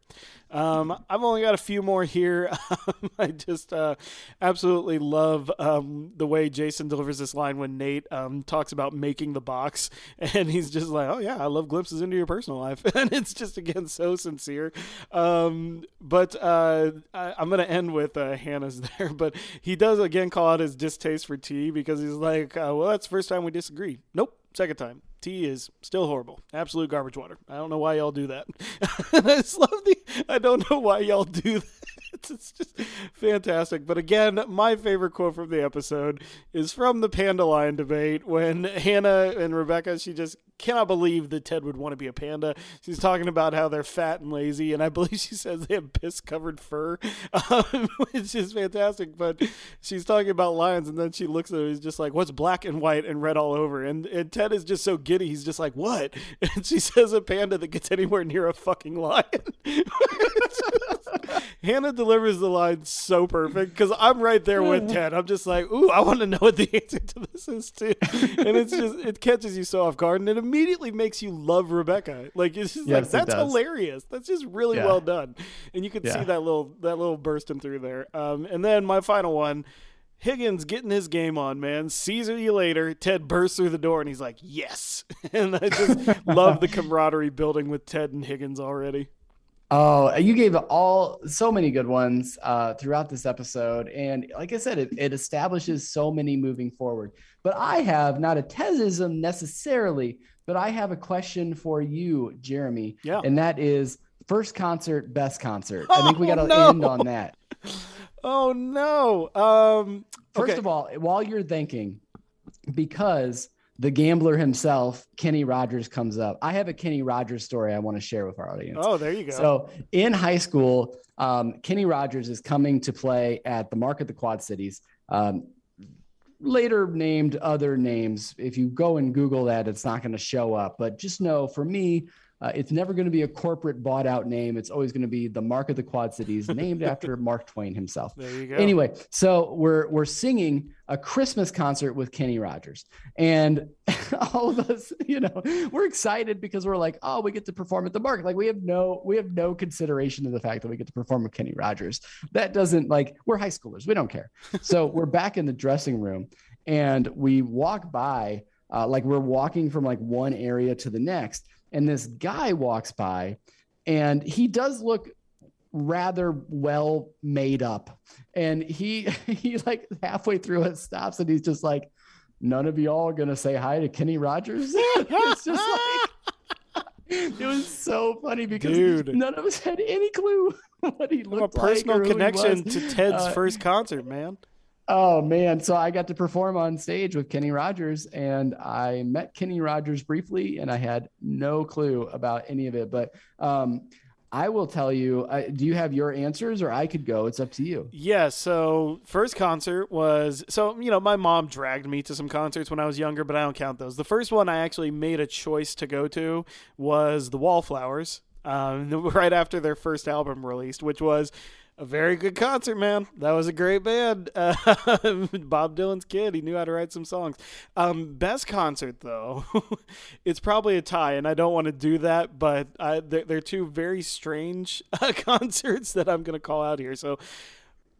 Um, I've only got a few more here. I just uh, absolutely love um, the way Jason delivers this line when Nate um, talks about making the box, and he's just like, "Oh yeah, I love glimpses into your personal life," and it's just again so sincere. Um, but uh, I, I'm gonna end with uh, Hannah's there, but he does again call out his distaste for tea because he's like, uh, "Well, that's the first time we disagree." Nope. Second time, tea is still horrible. Absolute garbage water. I don't know why y'all do that. I just love the. I don't know why y'all do that. It's just fantastic. But again, my favorite quote from the episode is from the Panda Lion debate when Hannah and Rebecca, she just cannot believe that Ted would want to be a panda. She's talking about how they're fat and lazy, and I believe she says they have piss covered fur, um, which is fantastic. But she's talking about lions, and then she looks at him, he's just like, What's black and white and red all over? And, and Ted is just so giddy. He's just like, What? And she says, A panda that gets anywhere near a fucking lion. Hannah delivers the line so perfect because I'm right there with Ted. I'm just like, ooh, I want to know what the answer to this is too. And it's just it catches you so off guard and it immediately makes you love Rebecca. Like it's just like Yes, it that's hilarious. That's just really Yeah. well done. And you can see that little that little bursting through there. Um, and then my final one. Higgins getting his game on, man. Caesar, you later. Ted bursts through the door and he's like, yes. And I just love the camaraderie building with Ted and Higgins already. Oh, you gave all so many good ones uh, throughout this episode, and like I said, it, it establishes so many moving forward. But I have not a Tedism necessarily, but I have a question for you, Jeremy, Yeah. and that is first concert, best concert. I think we Oh, got to no. end on that. Oh no. Um First okay. of all, while you're thinking, because the gambler himself, Kenny Rogers, comes up. I have a Kenny Rogers story I want to share with our audience. Oh, there you go. So in high school, um, Kenny Rogers is coming to play at the Mark at the Quad Cities. Um, later named other names. If you go and Google that, it's not going to show up. But just know for me, uh, it's never going to be a corporate bought out name. It's always going to be the Mark of the Quad Cities, named after Mark Twain himself. there you go. Anyway, so we're we're singing a Christmas concert with Kenny Rogers, and all of us, you know, we're excited because we're like, oh, we get to perform at the Mark. Like we have no we have no consideration of the fact that we get to perform with Kenny Rogers. That doesn't like we're high schoolers. We don't care. So we're back in the dressing room, and we walk by. Uh, like we're walking from like one area to the next and this guy walks by and he does look rather well made up and he he like halfway through it stops and he's just like none of y'all are gonna say hi to kenny rogers it's just like it was so funny because Dude. none of us had any clue what he a looked personal like or who he connection to Ted's Uh, first concert, man. Oh man, so I got to perform on stage with Kenny Rogers and I met Kenny Rogers briefly and I had no clue about any of it, but um I will tell you, uh, do you have your answers or I could go? It's up to you. Yeah, so first concert was so you know my mom dragged me to some concerts when I was younger, but I don't count those. The first one I actually made a choice to go to was the Wallflowers, um, right after their first album released, which was a very good concert, man. That was a great band. Uh, Bob Dylan's kid, he knew how to write some songs. Um, best concert though, it's probably a tie, and I don't want to do that, but I, they're, they're two very strange uh, concerts that I'm gonna call out here. So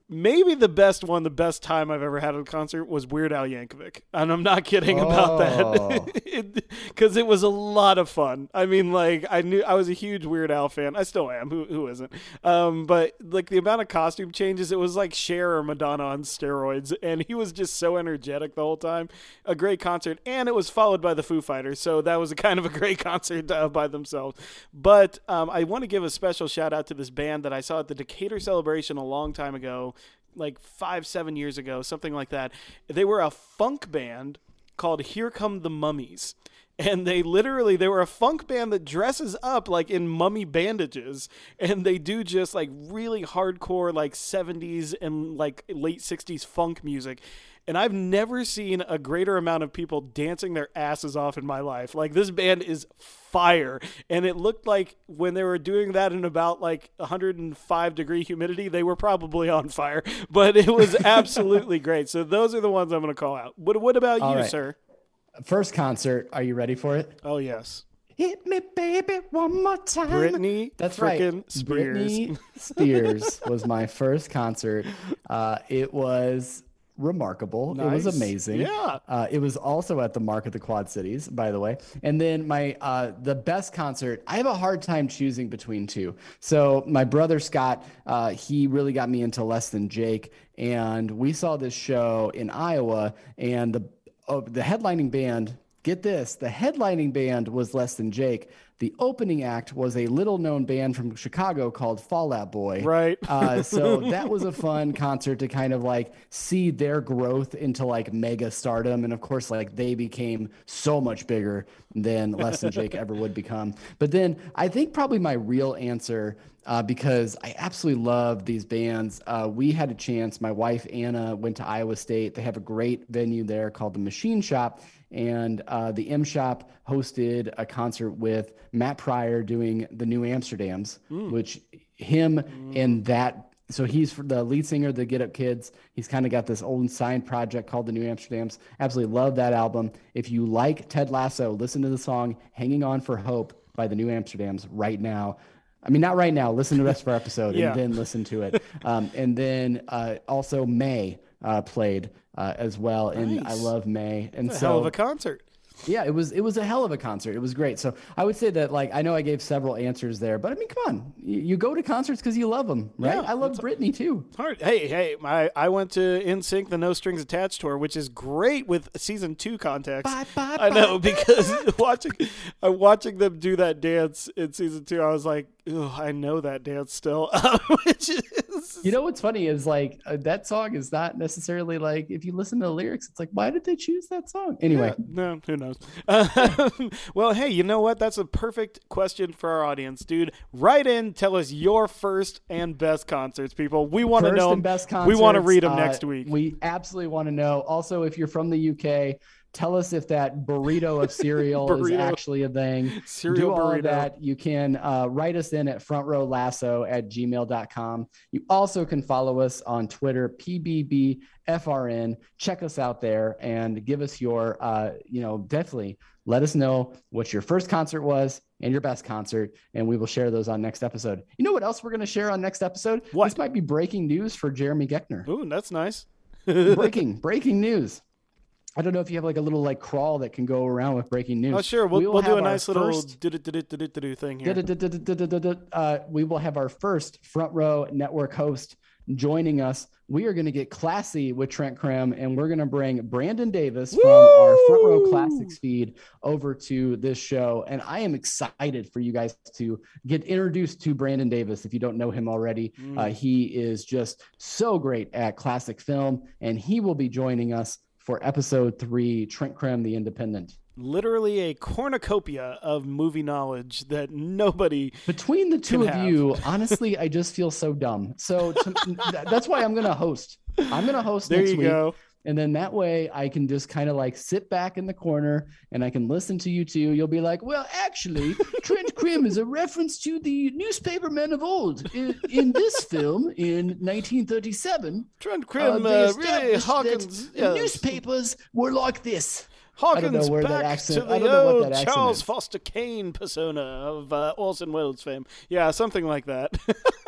maybe the best one, the best time I've ever had at a concert was Weird Al Yankovic, and I'm not kidding about Oh. that, because it, was a lot of fun. I mean, like I knew I was a huge Weird Al fan. I still am. Who who isn't? Um, but like the amount of costume changes, it was like Cher or Madonna on steroids, and he was just so energetic the whole time. A great concert, and it was followed by the Foo Fighters, so that was a kind of a great concert uh, by themselves. But um, I want to give a special shout out to this band that I saw at the Decatur Celebration a long time ago like five, seven years ago, something like that. They were a funk band called Here Come the Mummies. And they literally, they were a funk band that dresses up like in mummy bandages. And they do just like really hardcore, like 70s and like late 60s funk music. And I've never seen a greater amount of people dancing their asses off in my life. Like this band is fire. And it looked like when they were doing that in about like 105 degree humidity, they were probably on fire. But it was absolutely great. So those are the ones I'm going to call out. What, what about All you, right. sir? First concert, are you ready for it? Oh, yes. Hit me, baby, one more time. Britney That's right. Spears. Britney Spears was my first concert. Uh, it was remarkable. It was amazing. Yeah. Uh, it was also at the Mark of the Quad Cities, by the way. And then my uh, the best concert. I have a hard time choosing between two. So my brother Scott, uh, he really got me into Less Than Jake, and we saw this show in Iowa, and the oh, the headlining band. Get this: the headlining band was Less Than Jake. The opening act was a little known band from Chicago called Fall Out Boy. Right. Uh, so that was a fun concert to kind of like see their growth into like mega stardom. And of course, like they became so much bigger than Less Than Jake ever would become. But then I think probably my real answer, uh, because I absolutely love these bands. Uh, we had a chance, my wife Anna went to Iowa State. They have a great venue there called the Machine Shop. And uh, the M Shop hosted a concert with Matt Pryor doing the New Amsterdams, which him and that so he's the lead singer of the Get Up Kids. He's kind of got this own signed project called the New Amsterdams. Absolutely love that album. If you like Ted Lasso, listen to the song "Hanging On for Hope" by the New Amsterdams right now. I mean, not right now. Listen to the rest of our episode Yeah. and then listen to it. Um, and then uh, also Mae uh, played uh, as well, and I love Mae. And A so hell of a concert. yeah, it was it was a hell of a concert. It was great. So I would say that like I know I gave several answers there, but I mean, come on, you, you go to concerts because you love them, right? Yeah, I love Britney too. Hard. Hey, hey, I, I went to NSYNC, the No Strings Attached tour, which is great with season two context. Bye, bye, I know bye. because watching watching them do that dance in season two, I was like, I know that dance still, which is You know what's funny is like uh, that song is not necessarily like if you listen to the lyrics, it's like why did they choose that song? Anyway, Yeah, no, who knows? Well, hey, you know what? That's a perfect question for our audience, dude. Write in, tell us your first and best concerts, people. We want to know. and best we want to read them uh, next week. We absolutely want to know. Also, if you're from the UK, tell us if that burrito of cereal is actually a thing. Cereal Do all burrito. of that. You can uh, write us in at frontrowlasso at gmail.com. You also can follow us on Twitter, PBBFRN. Check us out there and give us your, uh, you know, definitely let us know what your first concert was and your best concert, and we will share those on next episode. You know what else we're going to share on next episode? What? This might be breaking news for Jeremy Geckner Ooh, that's nice. breaking breaking news. I don't know if you have like a little like crawl that can go around with breaking news. Oh, sure. We'll, We will we'll do a nice little first- thing here. uh, we will have our first front row network host joining us. We are going to get classy with Trent Crimm, and we're going to bring Brandon Davis from our front row Woo! classics feed over to this show. And I am excited for you guys to get introduced to Brandon Davis. If you don't know him already, Mm. uh, he is just so great at classic film, and he will be joining us for episode three, Trent Crimm, the Independent. Literally a cornucopia of movie knowledge that nobody. Between the two of have. you, honestly, I just feel so dumb. So to, that's why I'm going to host. I'm going to host There next you week. go. And then that way I can just kind of like sit back in the corner and I can listen to you two. You'll be like, well, actually, Trent Crimm is a reference to the newspaper men of old. In, in this film, in 1937, Trent uh, Crimm, they uh, really Hawkins. newspapers were like this. I don't know Hawkins back accent- to the don't know what old Charles is. Foster Kane persona of uh, Orson Welles fame. Yeah, something like that.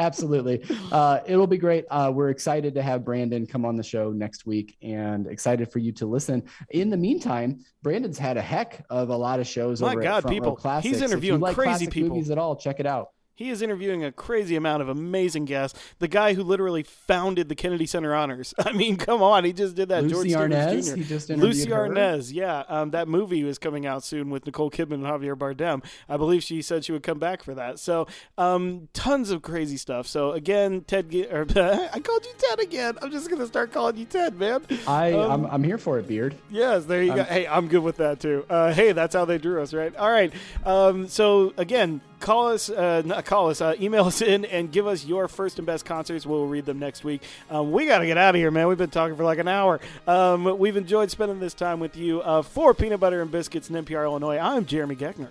Absolutely. Uh, it'll be great. Uh, we're excited to have Brandon come on the show next week and excited for you to listen. In the meantime, Brandon's had a heck of a lot of shows My over God, people. He's interviewing like crazy people. movies at all, check it out. He is interviewing a crazy amount of amazing guests. The guy who literally founded the Kennedy Center Honors. I mean, come on, he just did that. Lucie George Arnaz, Stevens Jr. he just interviewed Lucie her. Arnaz, yeah. Um, that movie is coming out soon with Nicole Kidman and Javier Bardem. I believe she said she would come back for that. So, um, tons of crazy stuff. So again, Ted, or, I called you Ted again. I'm just gonna start calling you Ted, man. I, Um, I'm, I'm here for it, Beard. Yes, there you go. Hey, I'm good with that too. Uh, hey, that's how they drew us, right? All right. Um, so again, call us, uh, not call us, uh, email us in and give us your first and best concerts. We'll read them next week. Um, we got to get out of here, man. We've been talking for like an hour. Um, we've enjoyed spending this time with you. Uh, for Peanut Butter and Biscuits in NPR Illinois, I'm Jeremy Geckner.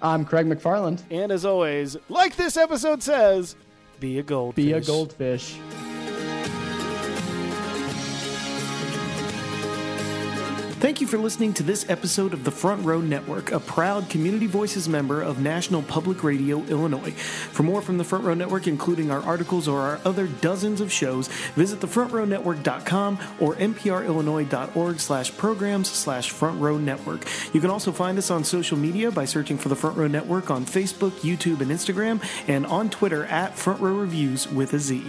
I'm Craig McFarland. And as always, like this episode says, be a goldfish. Be a goldfish. Thank you for listening to this episode of the Front Row Network, a proud Community Voices member of National Public Radio Illinois. For more from the Front Row Network, including our articles or our other dozens of shows, visit thefrontrownetwork.com or nprillinois.org slash programs slash Front Row Network. You can also find us on social media by searching for the Front Row Network on Facebook, YouTube, and Instagram, and on Twitter at Front Row Reviews with a Z.